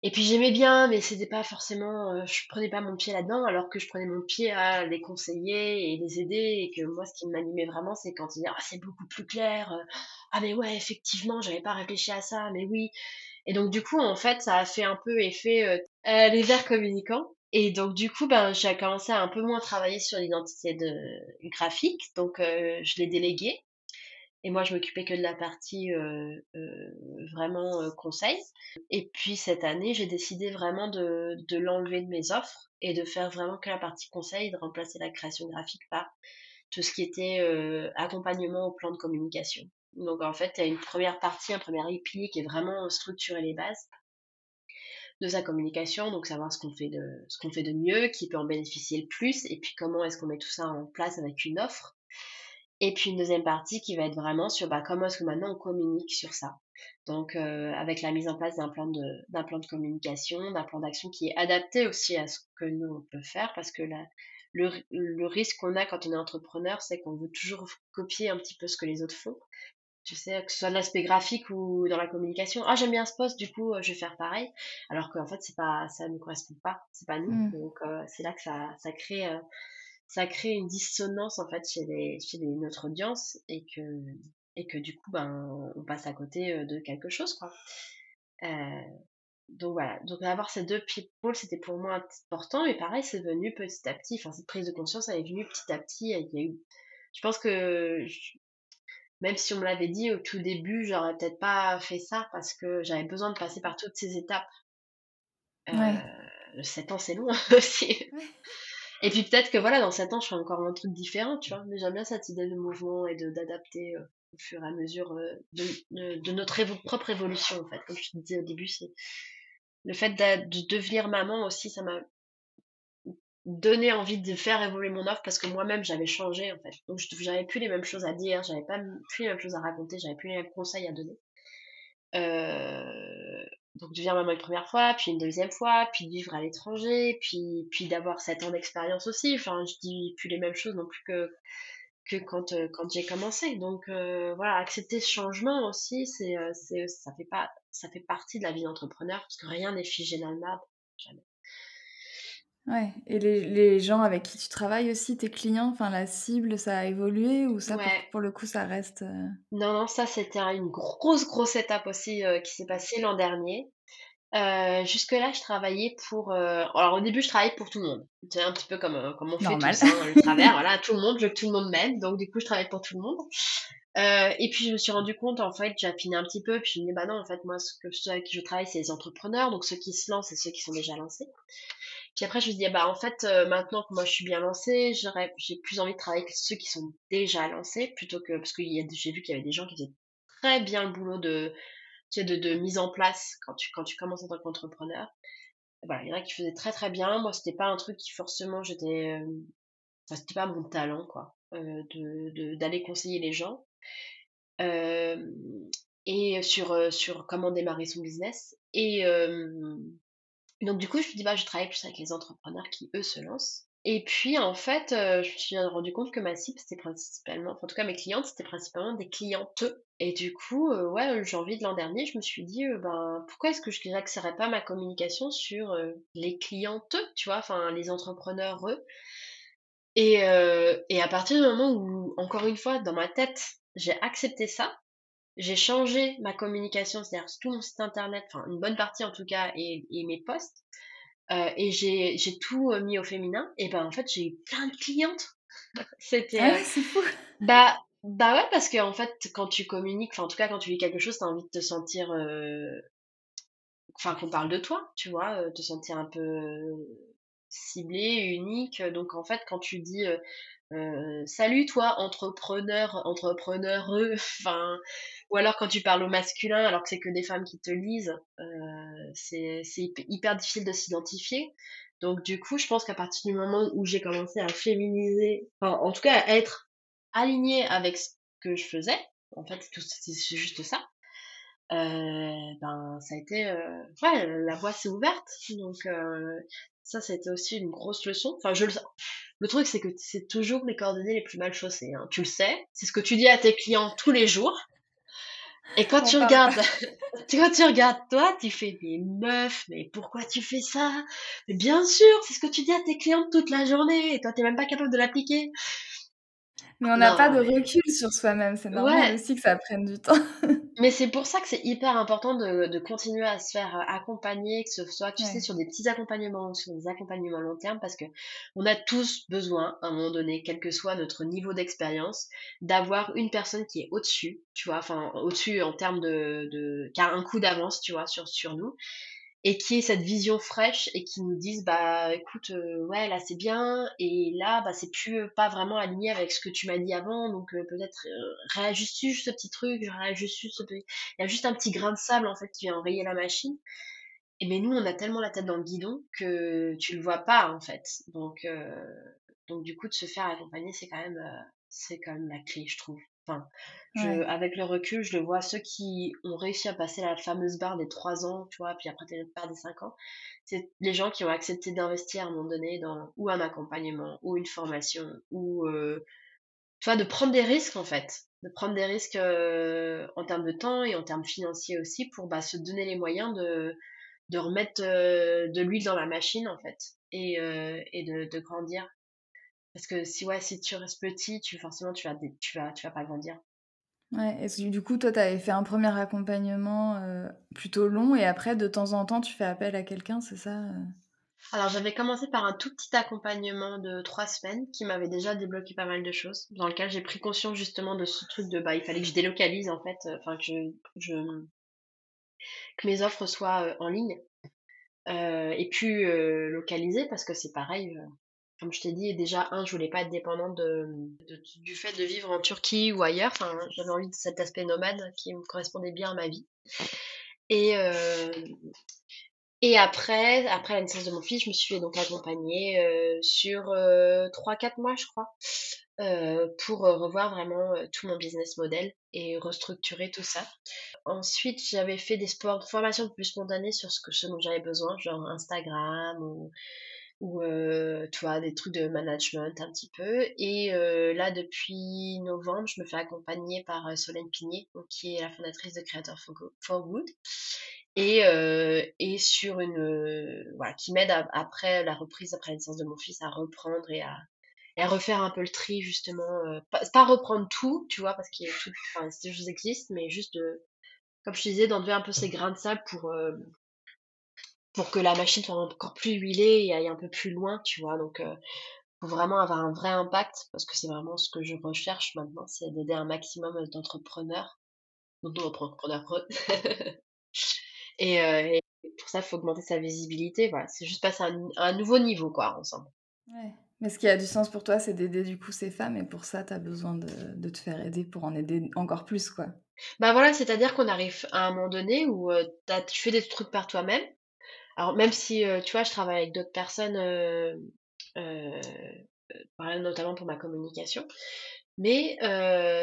[SPEAKER 2] et puis j'aimais bien mais c'était pas forcément euh, je prenais pas mon pied là-dedans alors que je prenais mon pied à les conseiller et les aider et que moi ce qui m'animait vraiment c'est quand ils disaient ah c'est beaucoup plus clair euh, ah mais ouais effectivement j'avais pas réfléchi à ça mais oui et donc du coup, en fait, ça a fait un peu effet euh, euh, les verres communicants. Et donc du coup, ben, j'ai commencé à un peu moins travailler sur l'identité de graphique, donc euh, je l'ai délégué. Et moi, je m'occupais que de la partie euh, vraiment conseil. Et puis cette année, j'ai décidé vraiment de, de l'enlever de mes offres et de faire vraiment que la partie conseil, de remplacer la création graphique par tout ce qui était accompagnement au plan de communication. Donc en fait, il y a une première partie, un premier pilier qui est vraiment structurer les bases. De sa communication, donc savoir ce qu'on fait de mieux, qui peut en bénéficier le plus, et puis comment est-ce qu'on met tout ça en place avec une offre. Et puis une deuxième partie qui va être vraiment sur bah, comment est-ce que maintenant on communique sur ça. Donc euh, avec la mise en place d'un plan de communication, d'un plan d'action qui est adapté aussi à ce que nous on peut faire, parce que le, le risque qu'on a quand on est entrepreneur, c'est qu'on veut toujours copier un petit peu ce que les autres font tu sais, que ce soit de l'aspect graphique ou dans la communication. Ah, j'aime bien ce poste, du coup, euh, je vais faire pareil. Alors qu'en fait, c'est pas, ça ne correspond pas, c'est pas nous. Mm. Donc, euh, c'est là que ça, ça crée, euh, ça crée une dissonance, en fait, chez les, chez les, notre audience et que, et que du coup, ben, on passe à côté de quelque chose, quoi. donc voilà, donc avoir ces deux people, c'était pour moi important, et pareil, c'est venu petit à petit, enfin cette prise de conscience, elle est venue petit à petit, il y a eu, je pense que même si on me l'avait dit au tout début, j'aurais peut-être pas fait ça parce que j'avais besoin de passer par toutes ces étapes. Euh, 7 ans, c'est long aussi. Et puis peut-être que voilà, dans 7 ans, je ferai encore un truc différent, tu vois. Mais j'aime bien cette idée de mouvement et d'adapter euh, au fur et à mesure euh, de, de, notre propre évolution, en fait. Comme je te disais au début, c'est le fait de devenir maman aussi, ça m'a donner envie de faire évoluer mon offre parce que moi-même j'avais changé en fait. Donc j'avais plus les mêmes choses à dire, j'avais pas plus les mêmes choses à raconter, j'avais plus les mêmes conseils à donner. Euh, donc devenir maman une première fois, puis une deuxième fois, puis vivre à l'étranger, puis puis d'avoir 7 ans d'expérience aussi. Enfin, je dis plus les mêmes choses non plus que que quand euh, quand j'ai commencé. Donc euh, voilà, accepter ce changement aussi, c'est c'est ça fait pas ça fait partie de la vie d'entrepreneur parce que rien n'est figé dans le marbre, jamais.
[SPEAKER 1] Ouais, et les, les, gens avec qui tu travailles aussi, tes clients, enfin la cible, ça a évolué ou ça, pour, le coup, ça reste... Euh
[SPEAKER 2] non, non, ça c'était une grosse, grosse étape aussi euh, qui s'est passée l'an dernier. Euh, jusque-là, je travaillais pour... Alors au début, je travaillais pour tout le monde. C'est un petit peu comme, comme on fait tout ça, hein, le travers, voilà, tout le monde, je veux que tout le monde m'aide, donc du coup, je travaillais pour tout le monde. et puis je me suis rendu compte, en fait, j'ai affiné un petit peu, puis je me dis, bah non, en fait, moi, ce que, ceux avec qui je travaille, c'est les entrepreneurs, donc ceux qui se lancent et ceux qui sont déjà lancés. Puis après, je me dis, bah, en fait, euh, maintenant que moi je suis bien lancée, j'ai plus envie de travailler avec ceux qui sont déjà lancés, plutôt que, parce que j'ai vu qu'il y avait des gens qui faisaient très bien le boulot de, de, mise en place quand tu, quand tu commences en tant qu'entrepreneur. Voilà, il y en a qui faisaient très très bien. Moi, c'était pas un truc qui forcément j'étais, euh, c'était pas mon talent, quoi, euh, d'aller conseiller les gens. Euh, et sur, sur comment démarrer son business. Et, donc du coup, je me dis, bah, je travaille plus avec les entrepreneurs qui, eux, se lancent. Et puis, en fait, euh, je me suis rendu compte que ma cible, c'était principalement, en tout cas mes clientes, c'était principalement des clientes. Et du coup, euh, ouais, janvier de l'an dernier, je me suis dit, euh, ben, pourquoi est-ce que je n'axerais pas ma communication sur les clientes, tu vois, enfin, les entrepreneurs, eux? Et, et à partir du moment où, encore une fois, dans ma tête, j'ai accepté ça, j'ai changé ma communication, c'est-à-dire tout mon site internet, enfin une bonne partie en tout cas, et, et mes posts, euh, et j'ai, tout euh, mis au féminin, et ben en fait j'ai eu plein de clientes.
[SPEAKER 1] C'était. Ah ouais, euh, c'est fou.
[SPEAKER 2] Bah, bah ouais, parce que en fait, quand tu communiques, enfin en tout cas quand tu lis quelque chose, t'as envie de te sentir. Enfin, qu'on parle de toi, tu vois, te sentir un peu ciblé, unique. Donc en fait, quand tu dis euh, salut toi entrepreneur entrepreneureux enfin ou alors quand tu parles au masculin alors que c'est que des femmes qui te lisent euh, c'est hyper difficile de s'identifier. Donc du coup je pense qu'à partir du moment où j'ai commencé à féminiser enfin en tout cas à être alignée avec ce que je faisais en fait c'est juste ça euh, ben ça a été euh, ouais la voie s'est ouverte. Donc ça c'était aussi une grosse leçon. Enfin je le le truc c'est que c'est toujours les coordonnées les plus mal chaussées hein. tu le sais. C'est ce que tu dis à tes clients tous les jours. Et quand tu regardes quand tu regardes toi tu fais des meufs mais pourquoi tu fais ça? Mais bien sûr c'est ce que tu dis à tes clients toute la journée. Et toi t'es même pas capable de l'appliquer
[SPEAKER 1] mais on n'a pas de recul sur soi-même, c'est normal aussi que ça prenne du temps.
[SPEAKER 2] mais c'est pour ça que c'est hyper important de, de, continuer à se faire euh, accompagner, que ce soit, tu sais, sur des petits accompagnements ou sur des accompagnements à long terme, parce que on a tous besoin, à un moment donné, quel que soit notre niveau d'expérience, d'avoir une personne qui est au-dessus, tu vois, enfin, au-dessus en termes de, de, qui a un coup d'avance, tu vois, sur, sur nous, et qui est cette vision fraîche et qui nous disent bah écoute euh, ouais là c'est bien et là bah c'est plus euh, pas vraiment aligné avec ce que tu m'as dit avant donc euh, peut-être réajuste juste ce petit truc réajuste ce petit... il y a juste un petit grain de sable en fait qui vient enrayer la machine Et mais nous, on a tellement la tête dans le guidon que tu le vois pas en fait. Donc, donc du coup, de se faire accompagner, c'est quand même, c'est quand même la clé, je trouve. Enfin, je, avec le recul, je le vois, ceux qui ont réussi à passer la fameuse barre des 3 ans, tu vois, puis après la barre des 5 ans, c'est les gens qui ont accepté d'investir à un moment donné dans ou un accompagnement, ou une formation, ou euh, tu vois, de prendre des risques en fait, de prendre des risques euh, en termes de temps et en termes financiers aussi pour bah, se donner les moyens de, de remettre euh, de l'huile dans la machine en fait et, et de, de grandir parce que si, ouais, si tu restes petit, tu, forcément, tu vas, tu vas, tu vas pas grandir.
[SPEAKER 1] Ouais, est-ce que du coup, toi, tu avais fait un premier accompagnement euh, plutôt long et après, de temps en temps, tu fais appel à quelqu'un, c'est ça euh?
[SPEAKER 2] Alors, j'avais commencé par un tout petit accompagnement de trois semaines qui m'avait déjà débloqué pas mal de choses, dans lequel j'ai pris conscience justement de ce truc de bah, il fallait que je délocalise en fait, euh, enfin, que, je, que mes offres soient en ligne et puis localisées parce que c'est pareil comme je t'ai dit, déjà, un, je voulais pas être dépendante du fait de vivre en Turquie ou ailleurs. J'avais envie de cet aspect nomade qui me correspondait bien à ma vie. Et, euh, après, après la naissance de mon fils, je me suis donc accompagnée euh, sur 3-4 euh, mois, je crois, pour revoir vraiment tout mon business model et restructurer tout ça. Ensuite, j'avais fait des sports, formations plus spontanées sur ce dont j'avais besoin, genre Instagram ou ou euh, des trucs de management un petit peu et là depuis novembre je me fais accompagner par Solène Pigné qui est la fondatrice de Creator for Good et, et sur une voilà qui m'aide après la reprise après la naissance de mon fils à reprendre et à, et refaire un peu le tri justement pas, reprendre tout tu vois parce qu'il y a tout enfin ces choses existent mais juste de comme je disais d'enlever un peu ces grains de sable pour pour que la machine soit encore plus huilée et aille un peu plus loin, tu vois. Donc, euh, faut vraiment avoir un vrai impact parce que c'est vraiment ce que je recherche maintenant, c'est d'aider un maximum d'entrepreneurs, d'entrepreneurs. et, euh, et pour ça, il faut augmenter sa visibilité. Voilà, c'est juste passer à un, nouveau niveau, quoi, ensemble.
[SPEAKER 1] Ouais. Mais ce qui a du sens pour toi, c'est d'aider du coup ces femmes, et pour ça, tu as besoin de, de, te faire aider pour en aider encore plus, quoi.
[SPEAKER 2] Bah voilà, c'est-à-dire qu'on arrive à un moment donné où euh, tu fais des trucs par toi-même, alors même si, euh, tu vois, je travaille avec d'autres personnes, euh, euh, notamment pour ma communication, mais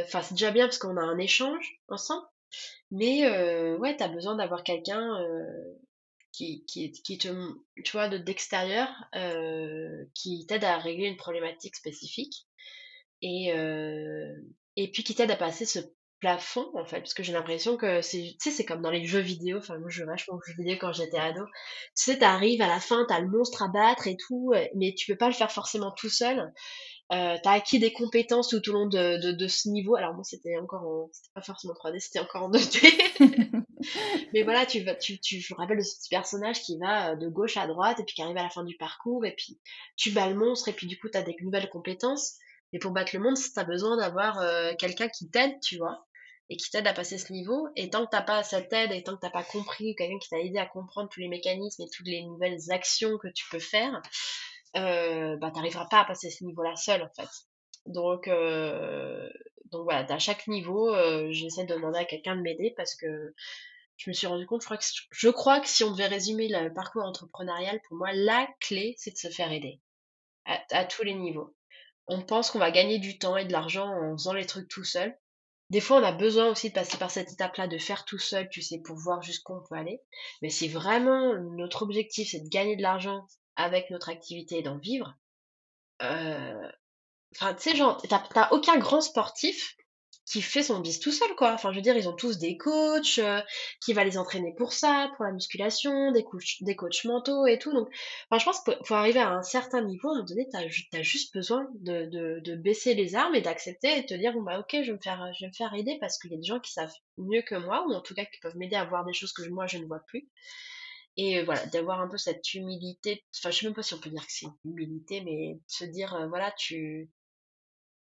[SPEAKER 2] enfin c'est déjà bien parce qu'on a un échange ensemble, mais ouais, tu as besoin d'avoir quelqu'un qui, qui, qui te, tu vois, d'extérieur, qui t'aide à régler une problématique spécifique et, et puis qui t'aide à passer ce plafond en fait parce que j'ai l'impression que c'est tu sais c'est comme dans les jeux vidéo enfin moi je jouais vachement aux jeux vidéo quand j'étais ado. Tu sais t'arrives à la fin t'as le monstre à battre et tout euh, mais tu peux pas le faire forcément tout seul. Euh, t'as acquis des compétences tout au long de, de, de ce niveau. Alors moi c'était encore en c'était pas forcément 3D c'était encore en 2D mais voilà tu vas tu, tu je me rappelle de ce petit personnage qui va euh, de gauche à droite et puis qui arrive à la fin du parcours et puis tu bats le monstre et puis du coup t'as des nouvelles compétences. Et pour battre le monde, t'as besoin d'avoir euh, quelqu'un qui t'aide, tu vois et qui t'aide à passer ce niveau. Et tant que t'as pas cette aide et tant que t'as pas compris, quelqu'un qui t'a aidé à comprendre tous les mécanismes et toutes les nouvelles actions que tu peux faire, euh, bah t'arriveras pas à passer ce niveau-là seul en fait. Donc euh, donc voilà, à chaque niveau, euh, j'essaie de demander à quelqu'un de m'aider parce que je me suis rendu compte, je crois, que, je crois que si on devait résumer le parcours entrepreneurial, pour moi, la clé, c'est de se faire aider à, à tous les niveaux. On pense qu'on va gagner du temps et de l'argent en faisant les trucs tout seul. Des fois, on a besoin aussi de passer par cette étape-là, de faire tout seul, tu sais, pour voir jusqu'où on peut aller. Mais si vraiment notre objectif, c'est de gagner de l'argent avec notre activité et d'en vivre, euh, enfin, tu sais, genre, t'as aucun grand sportif qui fait son bis tout seul, quoi. Enfin, je veux dire, ils ont tous des coachs euh, qui va les entraîner pour ça, pour la musculation, des, coachs, des coachs mentaux et tout. Donc, enfin, je pense qu'il faut arriver à un certain niveau, à un moment donné, t'as as juste besoin de, de, baisser les armes et d'accepter et de te dire, bon, bah, ok, je vais me faire, je me faire aider parce qu'il y a des gens qui savent mieux que moi, ou en tout cas qui peuvent m'aider à voir des choses que moi, je ne vois plus. Et euh, voilà, d'avoir un peu cette humilité, enfin, je sais même pas si on peut dire que c'est une humilité, mais de se dire, euh, voilà, tu,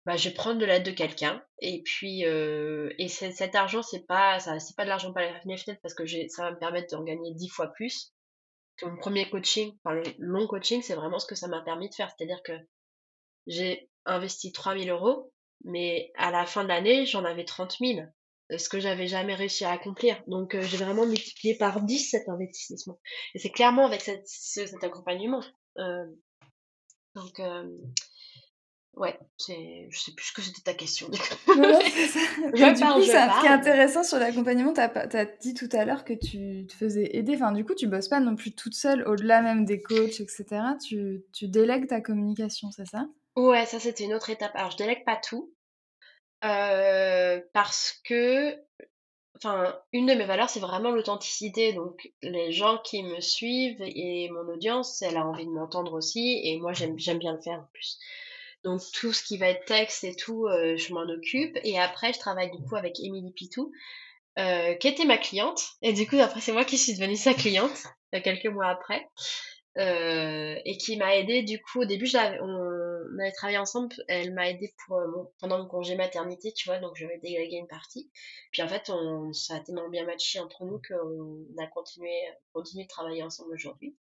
[SPEAKER 2] bah, je vais prendre de l'aide de quelqu'un et puis euh, et cet argent c'est pas ça c'est pas de l'argent par les fenêtres parce que ça va me permettre d'en gagner dix fois plus mon premier coaching enfin le long coaching c'est vraiment ce que ça m'a permis de faire c'est à dire que j'ai investi 3000 euros mais à la fin de l'année j'en avais 30 000 ce que j'avais jamais réussi à accomplir. Donc, j'ai vraiment multiplié par 10 cet investissement. Et c'est clairement avec cette, cet accompagnement. donc, Ouais, c'est, je sais plus ce que c'était ta question.
[SPEAKER 1] Ouais, ça. je coup, ce qui est intéressant sur l'accompagnement, tu as, dit tout à l'heure que tu te faisais aider. Enfin, du coup, tu bosses pas non plus toute seule, au-delà même des coachs, etc. Tu, tu délègues ta communication, c'est ça?
[SPEAKER 2] Ouais, ça c'était une autre étape. Alors, je délègue pas tout. Euh, parce que, enfin, une de mes valeurs, c'est vraiment l'authenticité. Donc, les gens qui me suivent et mon audience, elle a envie de m'entendre aussi. Et moi, j'aime bien le faire en plus. Donc tout ce qui va être texte et tout, euh, je m'en occupe. Et après, je travaille du coup avec Émilie Pitou, euh, qui était ma cliente. Et du coup, après, c'est moi qui suis devenue sa cliente, euh, quelques mois après. et qui m'a aidé du coup au début on, avait travaillé ensemble elle m'a aidé pour pendant mon congé maternité tu vois donc je vais déléguer une partie puis en fait on, ça a tellement bien matché entre nous qu'on a continué continué de travailler ensemble aujourd'hui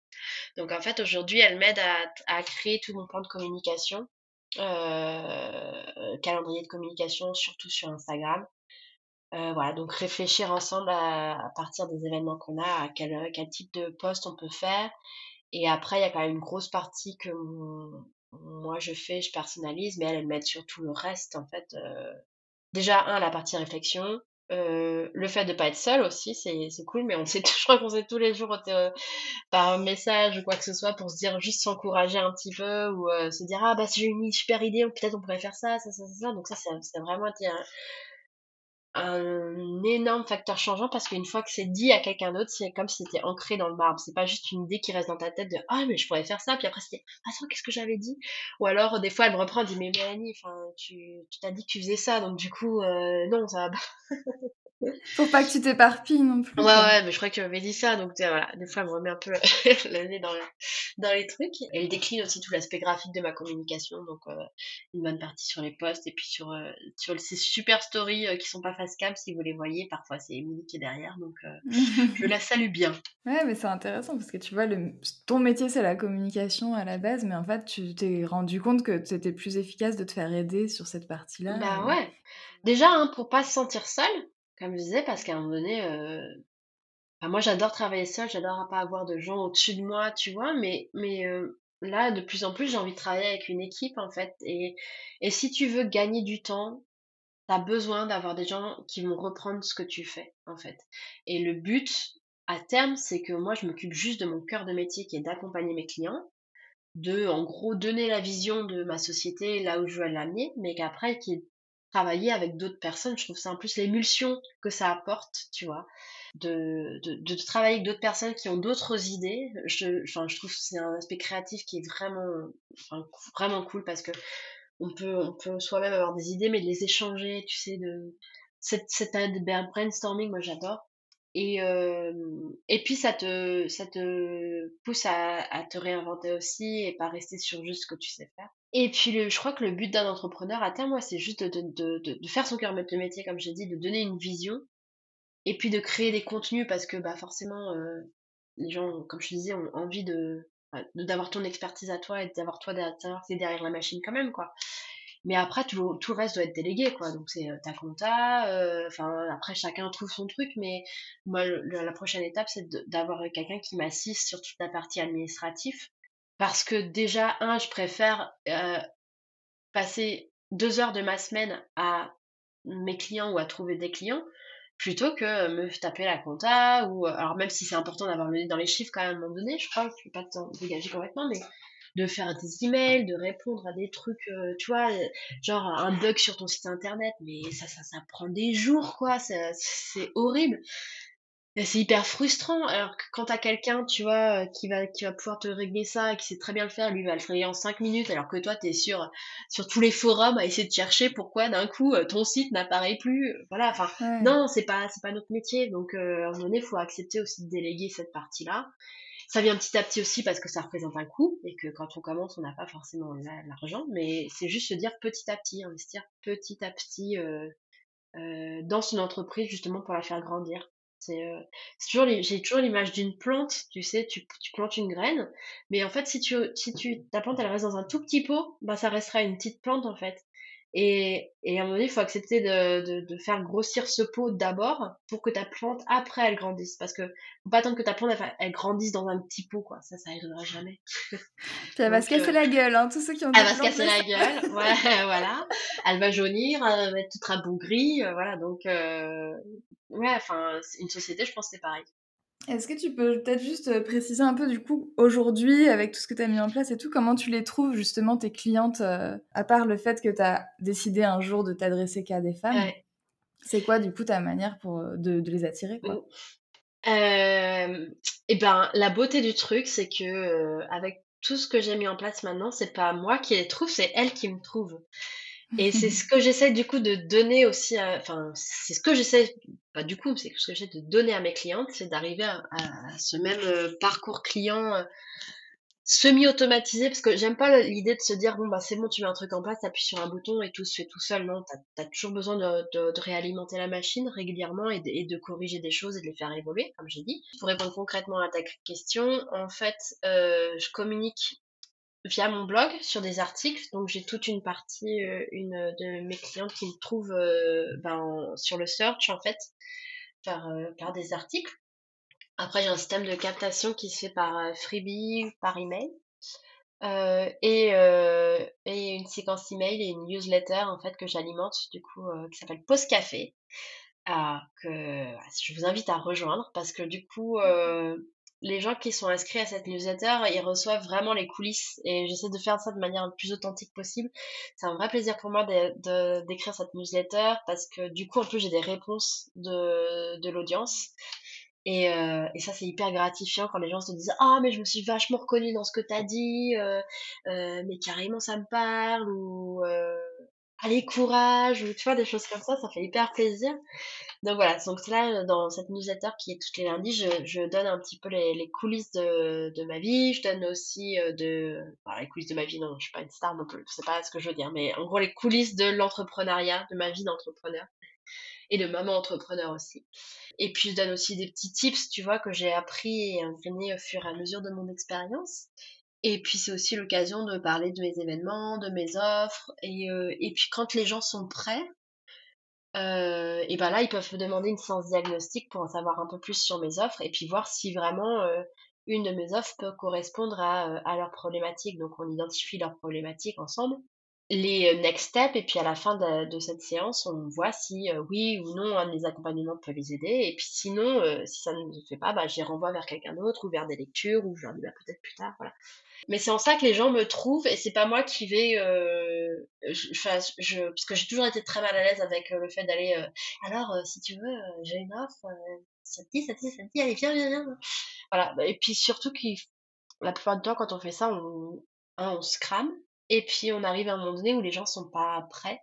[SPEAKER 2] donc en fait aujourd'hui elle m'aide à, à créer tout mon plan de communication euh, calendrier de communication, surtout sur Instagram. Euh, voilà, donc réfléchir ensemble à, partir des événements qu'on a, à quel, type de poste on peut faire. Et après, il y a quand même une grosse partie que moi je fais, je personnalise, mais elle, elle met surtout le reste en fait. Euh, déjà, un, la partie réflexion, euh, le fait de pas être seul aussi, c'est cool, mais on sait, je crois qu'on sait tous les jours euh, par message ou quoi que ce soit pour se dire juste s'encourager un petit peu ou euh, se dire ah bah j'ai une super idée, peut-être on pourrait faire ça, ça, ça, ça. Donc ça, c'est vraiment été un énorme facteur changeant parce qu'une fois que c'est dit à quelqu'un d'autre, c'est comme si c'était ancré dans le marbre. C'est pas juste une idée qui reste dans ta tête de ah mais je pourrais faire ça, puis après c'était attends qu'est-ce que j'avais dit? Ou alors des fois elle me reprend et dit mais Mélanie, tu t'as dit que tu faisais ça, donc du coup euh, non ça va
[SPEAKER 1] Pour pas que tu t'éparpilles non plus.
[SPEAKER 2] Ouais, ouais, mais je crois que ça, donc voilà, des fois, elle me remet un peu le nez dans, dans les trucs. Elle décline aussi tout l'aspect graphique de ma communication, donc euh, une bonne partie sur les posts et puis sur, euh, sur ces super stories euh, qui sont pas face cam, si vous les voyez, parfois c'est Émilie qui est derrière, donc je la salue bien.
[SPEAKER 1] Ouais, mais c'est intéressant parce que tu vois, le... ton métier c'est la communication à la base, mais en fait, tu t'es rendu compte que c'était plus efficace de te faire aider sur cette partie-là.
[SPEAKER 2] Bah ouais. Déjà, hein, pour pas se sentir seule, comme je disais, parce qu'à un moment donné, euh, moi j'adore travailler seule, j'adore pas avoir de gens au-dessus de moi, tu vois, mais, mais euh, là, de plus en plus, j'ai envie de travailler avec une équipe, en fait. Et, et si tu veux gagner du temps, t'as besoin d'avoir des gens qui vont reprendre ce que tu fais, en fait. Et le but, à terme, c'est que moi, je m'occupe juste de mon cœur de métier qui est d'accompagner mes clients, de, en gros, donner la vision de ma société là où je veux l'amener, mais qu'après, qui travailler avec d'autres personnes. Je trouve ça en plus l'émulsion que ça apporte, tu vois, de, de, travailler avec d'autres personnes qui ont d'autres idées. Je, je trouve que c'est un aspect créatif qui est vraiment, vraiment cool parce que on peut, on peut soi-même avoir des idées, mais de les échanger, tu sais, de cette, cette brainstorming, moi j'adore. Et, euh, et puis ça te, ça te pousse à, à te réinventer aussi et pas rester sur juste ce que tu sais faire. Et puis, le, je crois que le but d'un entrepreneur à terme, moi, c'est juste de, de, de, faire son cœur de métier, comme j'ai dit, de donner une vision, et puis de créer des contenus, parce que bah, forcément, euh, les gens, comme je disais, ont envie de d'avoir ton expertise à toi et d'avoir toi derrière, derrière la machine quand même, quoi. Mais après, tout, tout le reste doit être délégué, quoi. Donc, c'est euh, ta compta, euh, enfin, après, chacun trouve son truc, mais moi, la prochaine étape, c'est d'avoir quelqu'un qui m'assiste sur toute la partie administrative parce que déjà, un, je préfère euh, passer deux heures de ma semaine à mes clients ou à trouver des clients plutôt que me taper la compta ou alors même si c'est important d'avoir le nez dans les chiffres quand même à un moment donné je crois je peux pas t'en dégager complètement mais de faire des emails de répondre à des trucs euh, tu vois genre un bug sur ton site internet mais ça ça ça prend des jours quoi c'est horrible c'est hyper frustrant. Alors que quand t'as quelqu'un, tu vois, euh, qui va, qui va pouvoir te régler ça et qui sait très bien le faire, lui va le faire en 5 minutes, alors que toi, t'es sur, sur tous les forums à essayer de chercher pourquoi d'un coup euh, ton site n'apparaît plus. Voilà, enfin, non, c'est pas, c'est pas notre métier. Donc, euh, à un moment donné, faut accepter aussi de déléguer cette partie-là. Ça vient petit à petit aussi parce que ça représente un coût et que quand on commence, on n'a pas forcément l'argent, mais c'est juste se dire petit à petit, investir petit à petit euh, euh, dans son entreprise justement pour la faire grandir. Euh, c'est toujours j'ai toujours l'image d'une plante, tu sais, tu, tu, plantes une graine, mais en fait, si tu, si tu, ta plante, elle reste dans un tout petit pot, bah, ça restera une petite plante, en fait. Et, et à un moment donné, il faut accepter de, de, de faire grossir ce pot d'abord pour que ta plante, après, elle grandisse. Parce que faut pas attendre que ta plante, elle, grandisse dans un petit pot, quoi. Ça, ça arrivera jamais.
[SPEAKER 1] Puis elle va se casser la gueule, hein, tous ceux qui ont
[SPEAKER 2] Elle va se casser la gueule, ouais, voilà. Elle va jaunir, elle va être toute rabougrie, euh, voilà. Donc, euh, ouais, enfin, une société, je pense, c'est pareil.
[SPEAKER 1] Est-ce que tu peux peut-être juste euh, préciser un peu du coup aujourd'hui avec tout ce que tu as mis en place et tout, comment tu les trouves justement tes clientes, euh, à part le fait que tu as décidé un jour de t'adresser qu'à des femmes C'est quoi du coup ta manière pour, euh, de, les attirer quoi?
[SPEAKER 2] Euh, Et ben la beauté du truc c'est que avec tout ce que j'ai mis en place maintenant, c'est pas moi qui les trouve, c'est elles qui me trouvent. Et c'est ce que j'essaie du coup de donner aussi, enfin c'est ce que j'essaie, pas du coup, c'est ce que j'essaie de donner à mes clientes, c'est d'arriver à, ce même euh, parcours client euh, semi-automatisé, parce que j'aime pas l'idée de se dire bon bah c'est bon, tu mets un truc en place, t'appuies sur un bouton et tout se fait tout seul. Non, t'as as toujours besoin de, réalimenter la machine régulièrement et de, et de, corriger des choses et de les faire évoluer, comme j'ai dit. Pour répondre concrètement à ta question, en fait, euh, je communique via mon blog sur des articles. Donc j'ai toute une partie, euh, une de mes clientes qui me trouvent euh, ben, sur le search en fait par, euh, par des articles. Après j'ai un système de captation qui se fait par freebie, par email. et, et une séquence email et une newsletter en fait que j'alimente du coup qui s'appelle Pause Café. que je vous invite à rejoindre parce que du coup les gens qui sont inscrits à cette newsletter, ils reçoivent vraiment les coulisses. Et j'essaie de faire ça de manière le plus authentique possible. C'est un vrai plaisir pour moi d'écrire cette newsletter parce que du coup, en plus, j'ai des réponses de, de l'audience. Et, euh, et, ça, c'est hyper gratifiant quand les gens se disent Ah, mais je me suis vachement reconnue dans ce que t'as dit, euh, euh, mais carrément ça me parle, ou allez, courage, ou tu vois, des choses comme ça, ça fait hyper plaisir. Donc voilà, donc là, dans cette newsletter qui est toutes les lundis, je, je donne un petit peu les, les coulisses de, de, ma vie. Je donne aussi euh, de. Enfin, les coulisses de ma vie, non, je suis pas une star non plus, c'est pas ce que je veux dire, mais en gros, les coulisses de l'entrepreneuriat, de ma vie d'entrepreneur et de maman entrepreneur aussi. Et puis je donne aussi des petits tips, tu vois, que j'ai appris et ingrénés au fur et à mesure de mon expérience. Et puis c'est aussi l'occasion de parler de mes événements, de mes offres. Et, euh, puis quand les gens sont prêts, euh, et ben là, ils peuvent me demander une séance diagnostique pour en savoir un peu plus sur mes offres et puis voir si vraiment euh, une de mes offres peut correspondre à, à leur problématique. Donc, on identifie leurs problématiques ensemble, les next steps, et puis à la fin de, de cette séance, on voit si oui ou non un des accompagnements peut les aider. Et puis sinon, si ça ne se fait pas, bah, je les renvoie vers quelqu'un d'autre ou vers des lectures ou je leur dis peut-être plus tard. Voilà. Mais c'est en ça que les gens me trouvent et c'est pas moi qui vais, euh, je, parce que j'ai toujours été très mal à l'aise avec euh, le fait d'aller. Euh, alors, euh, si tu veux, j'ai une offre, ça te dit, ça te dit, ça te dit, allez viens, viens, viens. Voilà. Et puis surtout la plupart du temps, quand on fait ça, on, on se crame et puis on arrive à un moment donné où les gens sont pas prêts.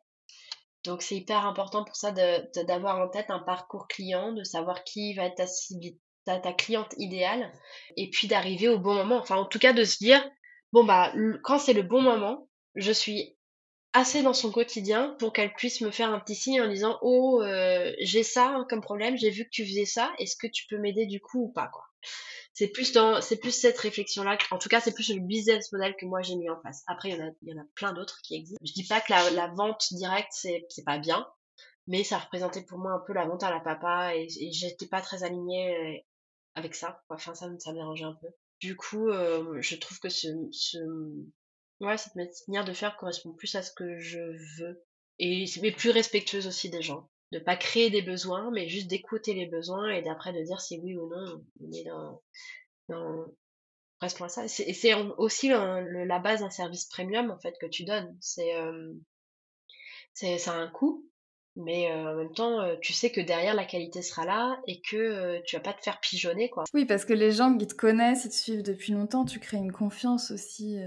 [SPEAKER 2] Donc c'est hyper important pour ça d'avoir en tête un parcours client, de savoir qui va être ta ta, cliente idéale et puis d'arriver au bon moment. Enfin, en tout cas, de se dire, bon, bah, quand c'est le bon moment, je suis assez dans son quotidien pour qu'elle puisse me faire un petit signe en disant, oh, euh, j'ai ça comme problème, j'ai vu que tu faisais ça, est-ce que tu peux m'aider du coup ou pas, quoi. C'est plus dans, c'est plus cette réflexion-là. En tout cas, c'est plus le business model que moi j'ai mis en place. Après, il y en a, il y en a plein d'autres qui existent. Je dis pas que la, la vente directe, c'est, c'est pas bien mais ça représentait pour moi un peu la vente à la papa et, et j'étais pas très alignée avec ça. Enfin, ça, ça me dérangeait un peu. Du coup, euh, je trouve que ce, ce, ouais, cette manière de faire correspond plus à ce que je veux. Et mais plus respectueuse aussi des gens. De pas créer des besoins, mais juste d'écouter les besoins et d'après de dire si oui ou non on est dans, dans correspond à ça. Et c'est aussi la base d'un service premium en fait que tu donnes. C'est euh, c'est ça a un coût, mais euh, en même temps, euh, tu sais que derrière la qualité sera là et que euh, tu vas pas te faire pigeonner quoi.
[SPEAKER 1] Oui, parce que les gens qui te connaissent et te suivent depuis longtemps, tu crées une confiance aussi.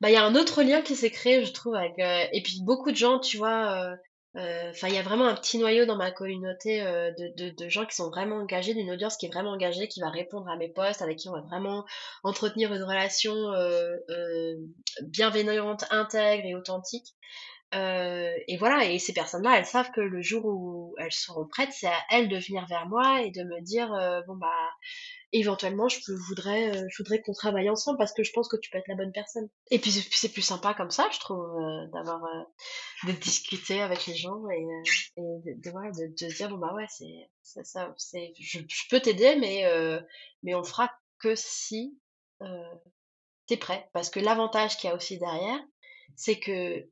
[SPEAKER 2] Bah il y a un autre lien qui s'est créé, je trouve, avec et puis beaucoup de gens, tu vois. Enfin, il y a vraiment un petit noyau dans ma communauté de, de, de, gens qui sont vraiment engagés, d'une audience qui est vraiment engagée, qui va répondre à mes posts, avec qui on va vraiment entretenir une relation bienveillante, intègre et authentique. Euh, et voilà, et ces personnes-là, elles savent que le jour où elles seront prêtes, c'est à elles de venir vers moi et de me dire euh, bon bah éventuellement, je voudrais, euh, je voudrais qu'on travaille ensemble parce que je pense que tu peux être la bonne personne. Et puis c'est plus sympa comme ça, je trouve, euh, d'avoir, de discuter avec les gens et, de, de, dire bon bah ouais, c'est ça, c'est, je, peux t'aider, mais mais on fera que si t'es prêt, parce que l'avantage qu'il y a aussi derrière, c'est que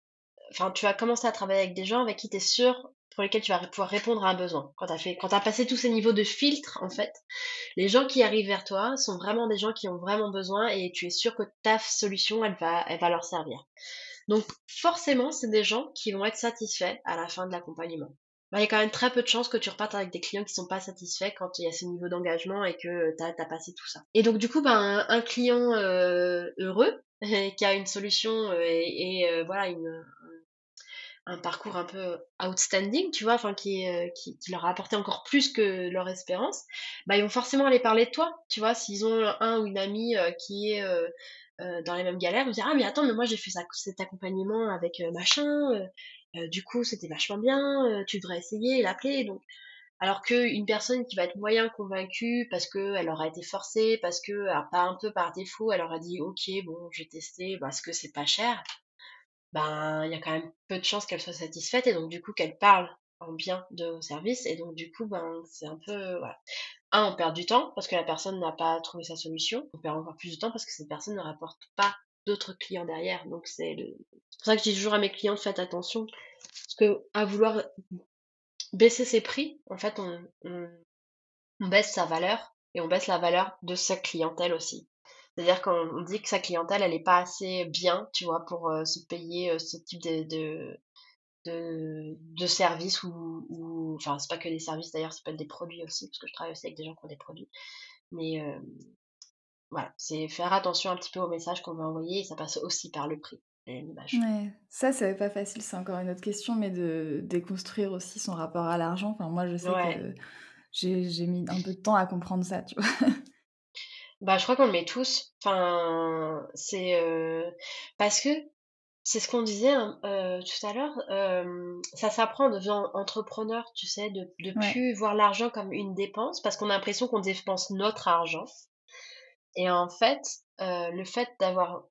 [SPEAKER 2] enfin, tu vas commencer à travailler avec des gens avec qui tu es sûr pour lesquels tu vas pouvoir répondre à un besoin. Quand tu as passé tous ces niveaux de filtre, en fait, les gens qui arrivent vers toi sont vraiment des gens qui ont vraiment besoin et tu es sûr que ta solution, elle va, elle va leur servir. Donc, forcément, c'est des gens qui vont être satisfaits à la fin de l'accompagnement. Bah, il y a quand même très peu de chances que tu repartes avec des clients qui sont pas satisfaits quand il y a ce niveau d'engagement et que tu as, passé tout ça. Et donc, du coup, ben, un, client euh, heureux, qui a une solution euh, et, euh, voilà, une, un parcours un peu outstanding, tu vois, enfin qui, euh, qui, qui, leur a apporté encore plus que leur espérance, bah ils vont forcément aller parler de toi, tu vois, s'ils ont un ou une amie euh, qui est euh, dans les mêmes galères, ils vont dire ah mais attends mais moi j'ai fait cet accompagnement avec machin, du coup c'était vachement bien, tu devrais essayer l'appeler. Donc alors qu'une personne qui va être moyen convaincue parce qu'elle aura été forcée, parce que pas un peu par défaut, elle aura dit ok bon j'ai testé parce que c'est pas cher, ben il y a quand même peu de chances qu'elle soit satisfaite et donc du coup qu'elle parle en bien de vos services et donc du coup ben c'est un peu voilà. Un, on perd du temps parce que la personne n'a pas trouvé sa solution. On perd encore plus de temps parce que cette personne ne rapporte pas d'autres clients derrière. Donc c'est le... pour ça que je dis toujours à mes clients faites attention parce que à vouloir baisser ses prix, en fait on, on baisse sa valeur et on baisse la valeur de sa clientèle aussi. C'est-à-dire qu'on dit que sa clientèle, elle n'est pas assez bien, tu vois, pour euh, se payer euh, ce type de, de, de, de services ou, ou enfin, c'est pas que des services d'ailleurs, ça peut être des produits aussi, parce que je travaille aussi avec des gens qui ont des produits. Mais euh, voilà, c'est faire attention un petit peu au message qu'on va envoyer et ça passe aussi par le prix.
[SPEAKER 1] l'image. Ouais, ça, c'est pas facile, c'est encore une autre question, mais de déconstruire aussi son rapport à l'argent. Enfin, moi, je sais que j'ai mis un peu de temps à comprendre ça, tu vois.
[SPEAKER 2] Bah, je crois qu'on le met tous. Enfin, c'est euh, parce que c'est ce qu'on disait hein, euh, tout à l'heure. Euh, ça s'apprend en devenant entrepreneur, tu sais, de de plus voir l'argent comme une dépense parce qu'on a l'impression qu'on dépense notre argent. Et en fait, le fait d'avoir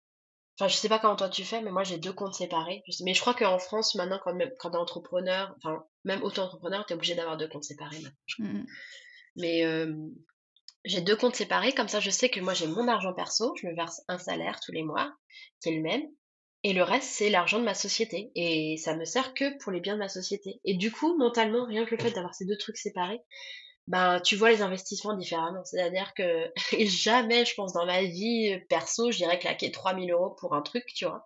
[SPEAKER 2] Enfin, je sais pas comment toi tu fais, mais moi j'ai deux comptes séparés. Mais je crois qu'en France, maintenant, quand, même, quand t'es entrepreneur, enfin, même auto-entrepreneur, t'es obligé d'avoir deux comptes séparés maintenant. Mmh mais j'ai deux comptes séparés, comme ça je sais que moi j'ai mon argent perso, je me verse un salaire tous les mois, qui est le même, et le reste c'est l'argent de ma société, et ça me sert que pour les biens de ma société. Et du coup, mentalement, rien que le fait d'avoir ces deux trucs séparés, ben tu vois les investissements différemment. C'est-à-dire que jamais, je pense, dans ma vie perso, je dirais claquer 3000 euros pour un truc, tu vois.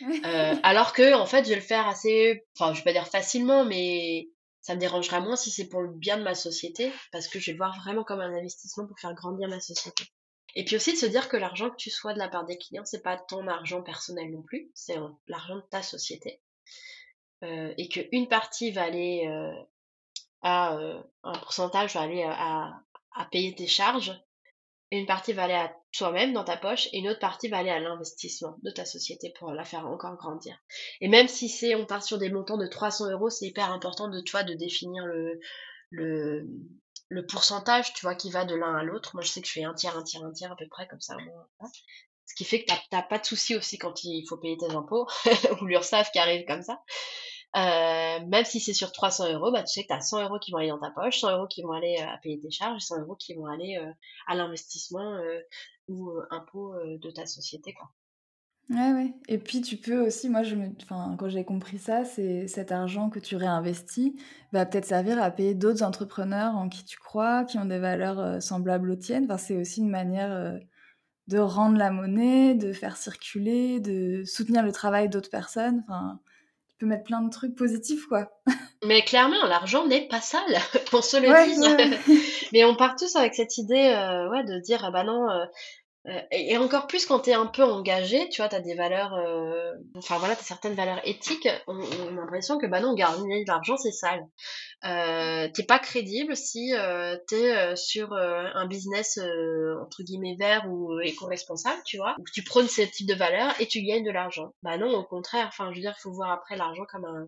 [SPEAKER 2] Euh, alors que, en fait, je vais le faire assez, enfin, je vais pas dire facilement, mais ça me dérangera moins si c'est pour le bien de ma société, parce que je vais voir vraiment comme un investissement pour faire grandir ma société. Et puis aussi de se dire que l'argent que tu sois de la part des clients, c'est pas ton argent personnel non plus, c'est l'argent de ta société. Euh, et qu'une partie va aller euh, à euh, un pourcentage va aller à, payer tes charges, une partie va aller à toi-même dans ta poche et une autre partie va aller à l'investissement de ta société pour la faire encore grandir. Et même si c'est, on part sur des montants de 300 euros, c'est hyper important de toi de définir le, le, pourcentage, tu vois, qui va de l'un à l'autre. Moi, je sais que je fais un tiers, un tiers, un tiers à peu près comme ça. Ce qui fait que t'as pas de souci aussi quand il faut payer tes impôts ou l'URSSAF qui arrive comme ça. Euh, même si c'est sur 300 euros, bah, tu sais que tu as 100 euros qui vont aller dans ta poche, 100 euros qui vont aller euh, à payer tes charges, 100 euros qui vont aller euh, à l'investissement ou impôt de ta société. Quoi.
[SPEAKER 1] Ouais, ouais. Et puis tu peux aussi, moi, je me, enfin, quand j'ai compris ça, c'est cet argent que tu réinvestis va peut-être servir à payer d'autres entrepreneurs en qui tu crois, qui ont des valeurs semblables aux tiennes. Enfin, c'est aussi une manière de rendre la monnaie, de faire circuler, de soutenir le travail d'autres personnes. Enfin, peut mettre plein de trucs positifs, quoi.
[SPEAKER 2] Mais clairement, l'argent n'est pas sale, qu'on se le dise. Mais on part tous avec cette idée euh, ouais, de dire, ah bah non, euh, et encore plus quand tu es un peu engagé, tu vois, tu as des valeurs, euh, enfin voilà, tu as certaines valeurs éthiques, on, a l'impression que bah non, gagner de l'argent c'est sale. Euh, t'es pas crédible si euh, t'es euh, sur un business entre guillemets vert ou éco-responsable, tu vois, où tu prônes ce type de valeurs et tu gagnes de l'argent. Bah non, au contraire, enfin je veux dire, il faut voir après l'argent comme un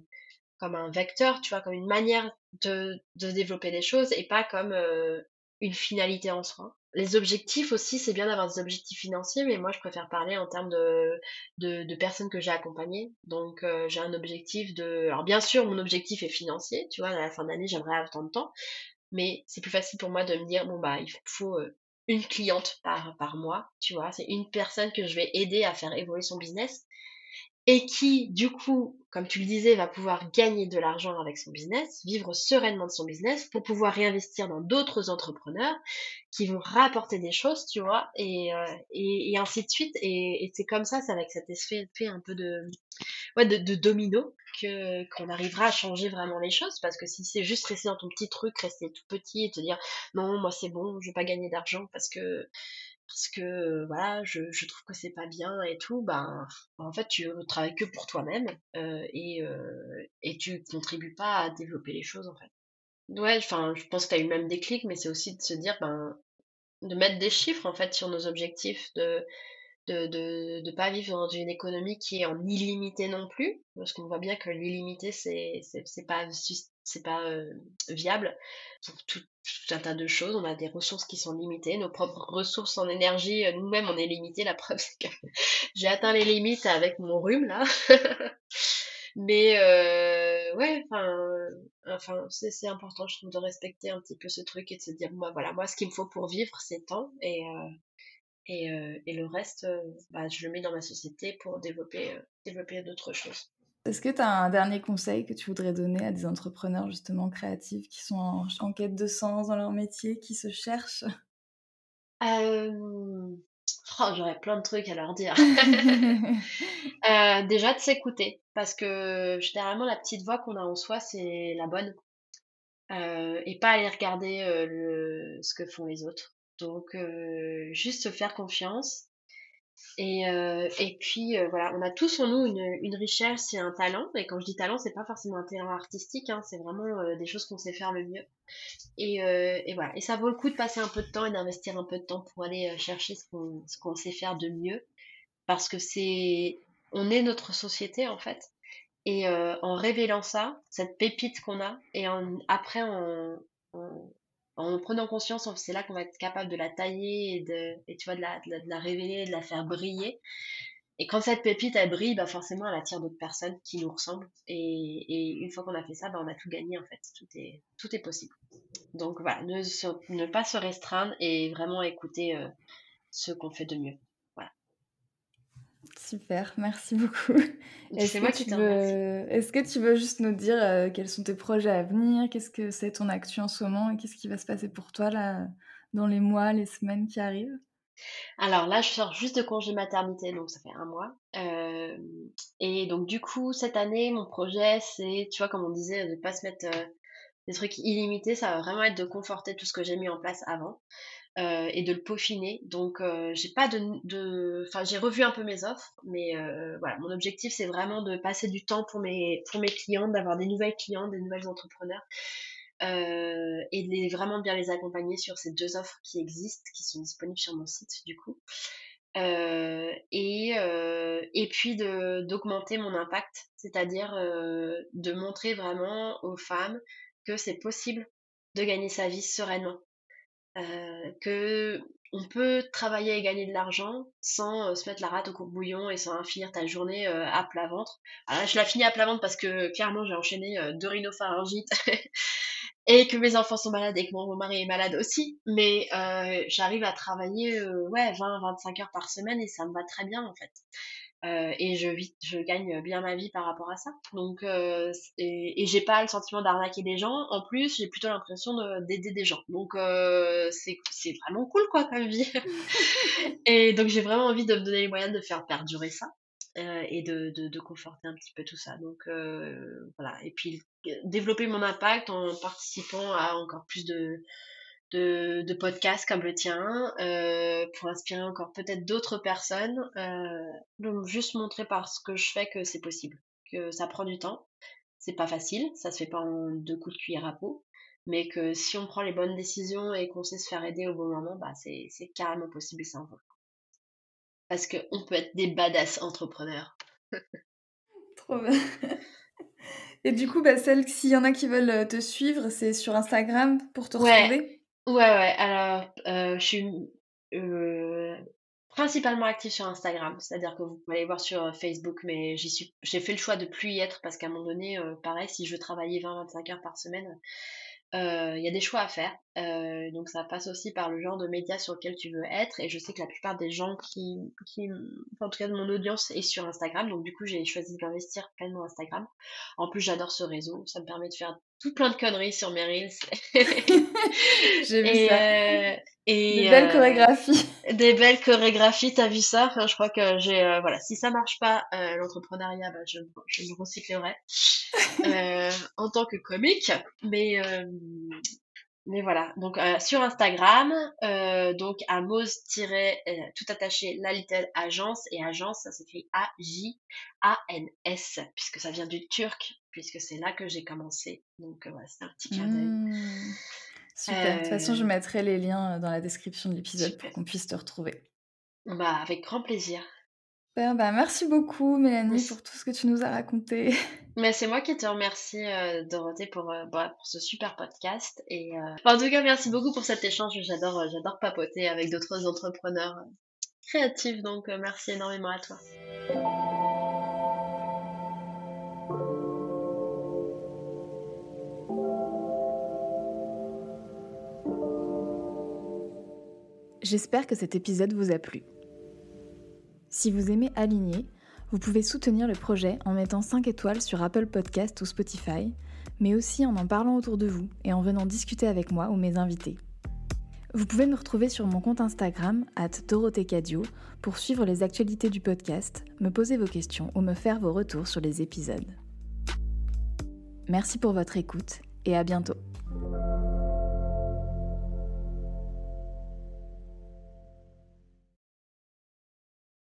[SPEAKER 2] comme un vecteur, tu vois, comme une manière de, de développer des choses et pas comme une finalité en soi. Les objectifs aussi, c'est bien d'avoir des objectifs financiers, mais moi je préfère parler en termes de, de, personnes que j'ai accompagnées. Donc euh, j'ai un objectif de... Alors bien sûr, mon objectif est financier, tu vois, à la fin d'année, j'aimerais avoir tant de temps, mais c'est plus facile pour moi de me dire, bon bah, il faut euh, une cliente par, par mois, tu vois, c'est une personne que je vais aider à faire évoluer son business et qui, du coup, comme tu le disais, va pouvoir gagner de l'argent avec son business, vivre sereinement de son business pour pouvoir réinvestir dans d'autres entrepreneurs qui vont rapporter des choses, tu vois, et, euh, et, ainsi de suite. Et, c'est comme ça, c'est avec cet effet un peu de, ouais, de, de domino que qu'on arrivera à changer vraiment les choses. Parce que si c'est juste rester dans ton petit truc, rester tout petit et te dire non, moi c'est bon, je vais pas gagner d'argent parce que parce que voilà, je, trouve que c'est pas bien et tout, ben en fait tu travailles que pour toi-même et, et tu contribues pas à développer les choses en fait. Ouais, enfin je pense que tu as eu le même déclic, mais c'est aussi de se dire ben de mettre des chiffres en fait sur nos objectifs, de de, de pas vivre dans une économie qui est en illimité non plus, parce qu'on voit bien que l'illimité c'est pas pas euh, viable pour tout, un tas de choses. On a des ressources qui sont limitées, nos propres ressources en énergie, euh, nous-mêmes on est limité. La preuve c'est que j'ai atteint les limites avec mon rhume là. Mais euh, ouais, enfin, enfin c'est important, je trouve, de respecter un petit peu ce truc et de se dire, moi, voilà, moi, ce qu'il me faut pour vivre, c'est temps. Et, et, et, le reste, bah, je le mets dans ma société pour développer, développer d'autres choses.
[SPEAKER 1] Est-ce que tu as un dernier conseil que tu voudrais donner à des entrepreneurs justement créatifs qui sont en, quête de sens dans leur métier, qui se cherchent?
[SPEAKER 2] Euh... oh, J'aurais plein de trucs à leur dire. euh, déjà de s'écouter, parce que généralement la petite voix qu'on a en soi, c'est la bonne. Euh, et pas aller regarder euh, le... ce que font les autres. Donc euh, juste se faire confiance et, euh, et puis euh, voilà, on a tous en nous une, une richesse et un talent. Et quand je dis talent, c'est pas forcément un talent artistique, hein, c'est vraiment des choses qu'on sait faire le mieux. Et, et, voilà, et ça vaut le coup de passer un peu de temps et d'investir un peu de temps pour aller chercher ce qu'on sait faire de mieux, parce que c'est on est notre société en fait. Et en révélant ça, cette pépite qu'on a, et après en, en prenant conscience, c'est là qu'on va être capable de la tailler et, de, tu vois, de la, de, la, révéler, de la faire briller. Et quand cette pépite, elle brille, bah forcément, elle attire d'autres personnes qui nous ressemblent. Et, une fois qu'on a fait ça, bah on a tout gagné, en fait. Tout est, possible. Donc voilà, ne, ne pas se restreindre et vraiment écouter euh, ce qu'on fait de mieux.
[SPEAKER 1] Super, merci beaucoup. Est-ce que, tu veux... Est que tu veux juste nous dire euh, quels sont tes projets à venir? Qu'est-ce que c'est ton actu en ce moment? Et qu'est-ce qui va se passer pour toi là, dans les mois, les semaines qui arrivent?
[SPEAKER 2] Alors là, je sors juste de congé maternité, donc ça fait un mois. Euh, et donc du coup, cette année, mon projet, c'est, tu vois, comme on disait, de ne pas se mettre euh, des trucs illimités. Ça va vraiment être de conforter tout ce que j'ai mis en place avant. Euh, et de le peaufiner. Donc euh, j'ai pas de, enfin j'ai revu un peu mes offres, mais euh, voilà, mon objectif c'est vraiment de passer du temps pour mes clients, d'avoir des nouvelles clients, des nouvelles entrepreneurs. et de vraiment bien les accompagner sur ces deux offres qui existent, qui sont disponibles sur mon site du coup. et puis d'augmenter mon impact, c'est-à-dire de montrer vraiment aux femmes que c'est possible de gagner sa vie sereinement euh, que on peut travailler et gagner de l'argent sans euh, se mettre la rate au courbouillon et sans finir ta journée euh, à plat ventre. Alors je la finis à plat ventre parce que clairement j'ai enchaîné deux rhinopharyngites et que mes enfants sont malades et que mon mari est malade aussi. Mais j'arrive à travailler ouais 20-25 heures par semaine et ça me va très bien en fait. Euh, et je, vis, je gagne bien ma vie par rapport à ça. Donc, euh, et, et j'ai pas le sentiment d'arnaquer des gens. En plus, j'ai plutôt l'impression d'aider des gens. Donc, euh, c'est vraiment cool, quoi, comme vie. et donc, j'ai vraiment envie de me donner les moyens de faire perdurer ça. Euh, et de, de, de, conforter un petit peu tout ça. Donc, euh, voilà. Et puis, développer mon impact en participant à encore plus de, de, de podcasts comme le tien euh, pour inspirer encore peut-être d'autres personnes. Euh, donc juste montrer par ce que je fais que c'est possible, que ça prend du temps, c'est pas facile, ça se fait pas en deux coups de cuillère à peau, mais que si on prend les bonnes décisions et qu'on sait se faire aider au bon moment, bah c'est, c'est carrément possible et ça en Parce qu'on peut être des badass entrepreneurs.
[SPEAKER 1] Trop bien. Et du coup, bah, celle, s'il y en a qui veulent te suivre, c'est sur Instagram pour te retrouver?
[SPEAKER 2] Ouais, ouais, alors, je suis principalement active sur Instagram, c'est-à-dire que vous pouvez aller voir sur Facebook, mais j'ai fait le choix de plus y être parce qu'à un moment donné, pareil, si je veux travailler 20-25 heures par semaine, il y a des choix à faire. donc ça passe aussi par le genre de médias sur lequel tu veux être. Et je sais que la plupart des gens qui, qui en tout cas de mon audience, est sur Instagram. Donc du coup, j'ai choisi d'investir pleinement Instagram. En plus, j'adore ce réseau. Ça me permet de faire tout plein de conneries sur mes reels.
[SPEAKER 1] j'ai vu ça. Et, des belles chorégraphies.
[SPEAKER 2] Des belles chorégraphies, t'as vu ça? Je crois que j'ai... voilà, si ça marche pas, l'entrepreneuriat, bah, je, je me recyclerai. Euh, en tant que comique. Mais, euh, mais voilà, donc euh, sur Instagram, donc à Mose- tout attaché, la Little Agence, et agence, ça s'écrit A-J-A-N-S, puisque ça vient du turc, puisque c'est là que j'ai commencé. Donc voilà, c'est un petit clin mmh.
[SPEAKER 1] Super, de toute façon, je mettrai les liens dans la description de l'épisode pour qu'on puisse te retrouver.
[SPEAKER 2] Bah, avec grand plaisir.
[SPEAKER 1] Bah, merci beaucoup, Mélanie, pour tout ce que tu nous as raconté.
[SPEAKER 2] Mais c'est moi qui te remercie, euh, Dorothée, pour, euh, bah, pour ce super podcast. Et, euh, en tout cas, merci beaucoup pour cet échange. J'adore, j'adore papoter avec d'autres entrepreneurs créatifs. Donc, merci énormément à toi.
[SPEAKER 1] J'espère que cet épisode vous a plu. Si vous aimez Aligner, vous pouvez soutenir le projet en mettant 5 étoiles sur Apple Podcast ou Spotify, mais aussi en en parlant autour de vous et en venant discuter avec moi ou mes invités. Vous pouvez me retrouver sur mon compte Instagram, at pour suivre les actualités du podcast, me poser vos questions ou me faire vos retours sur les épisodes. Merci pour votre écoute et à bientôt.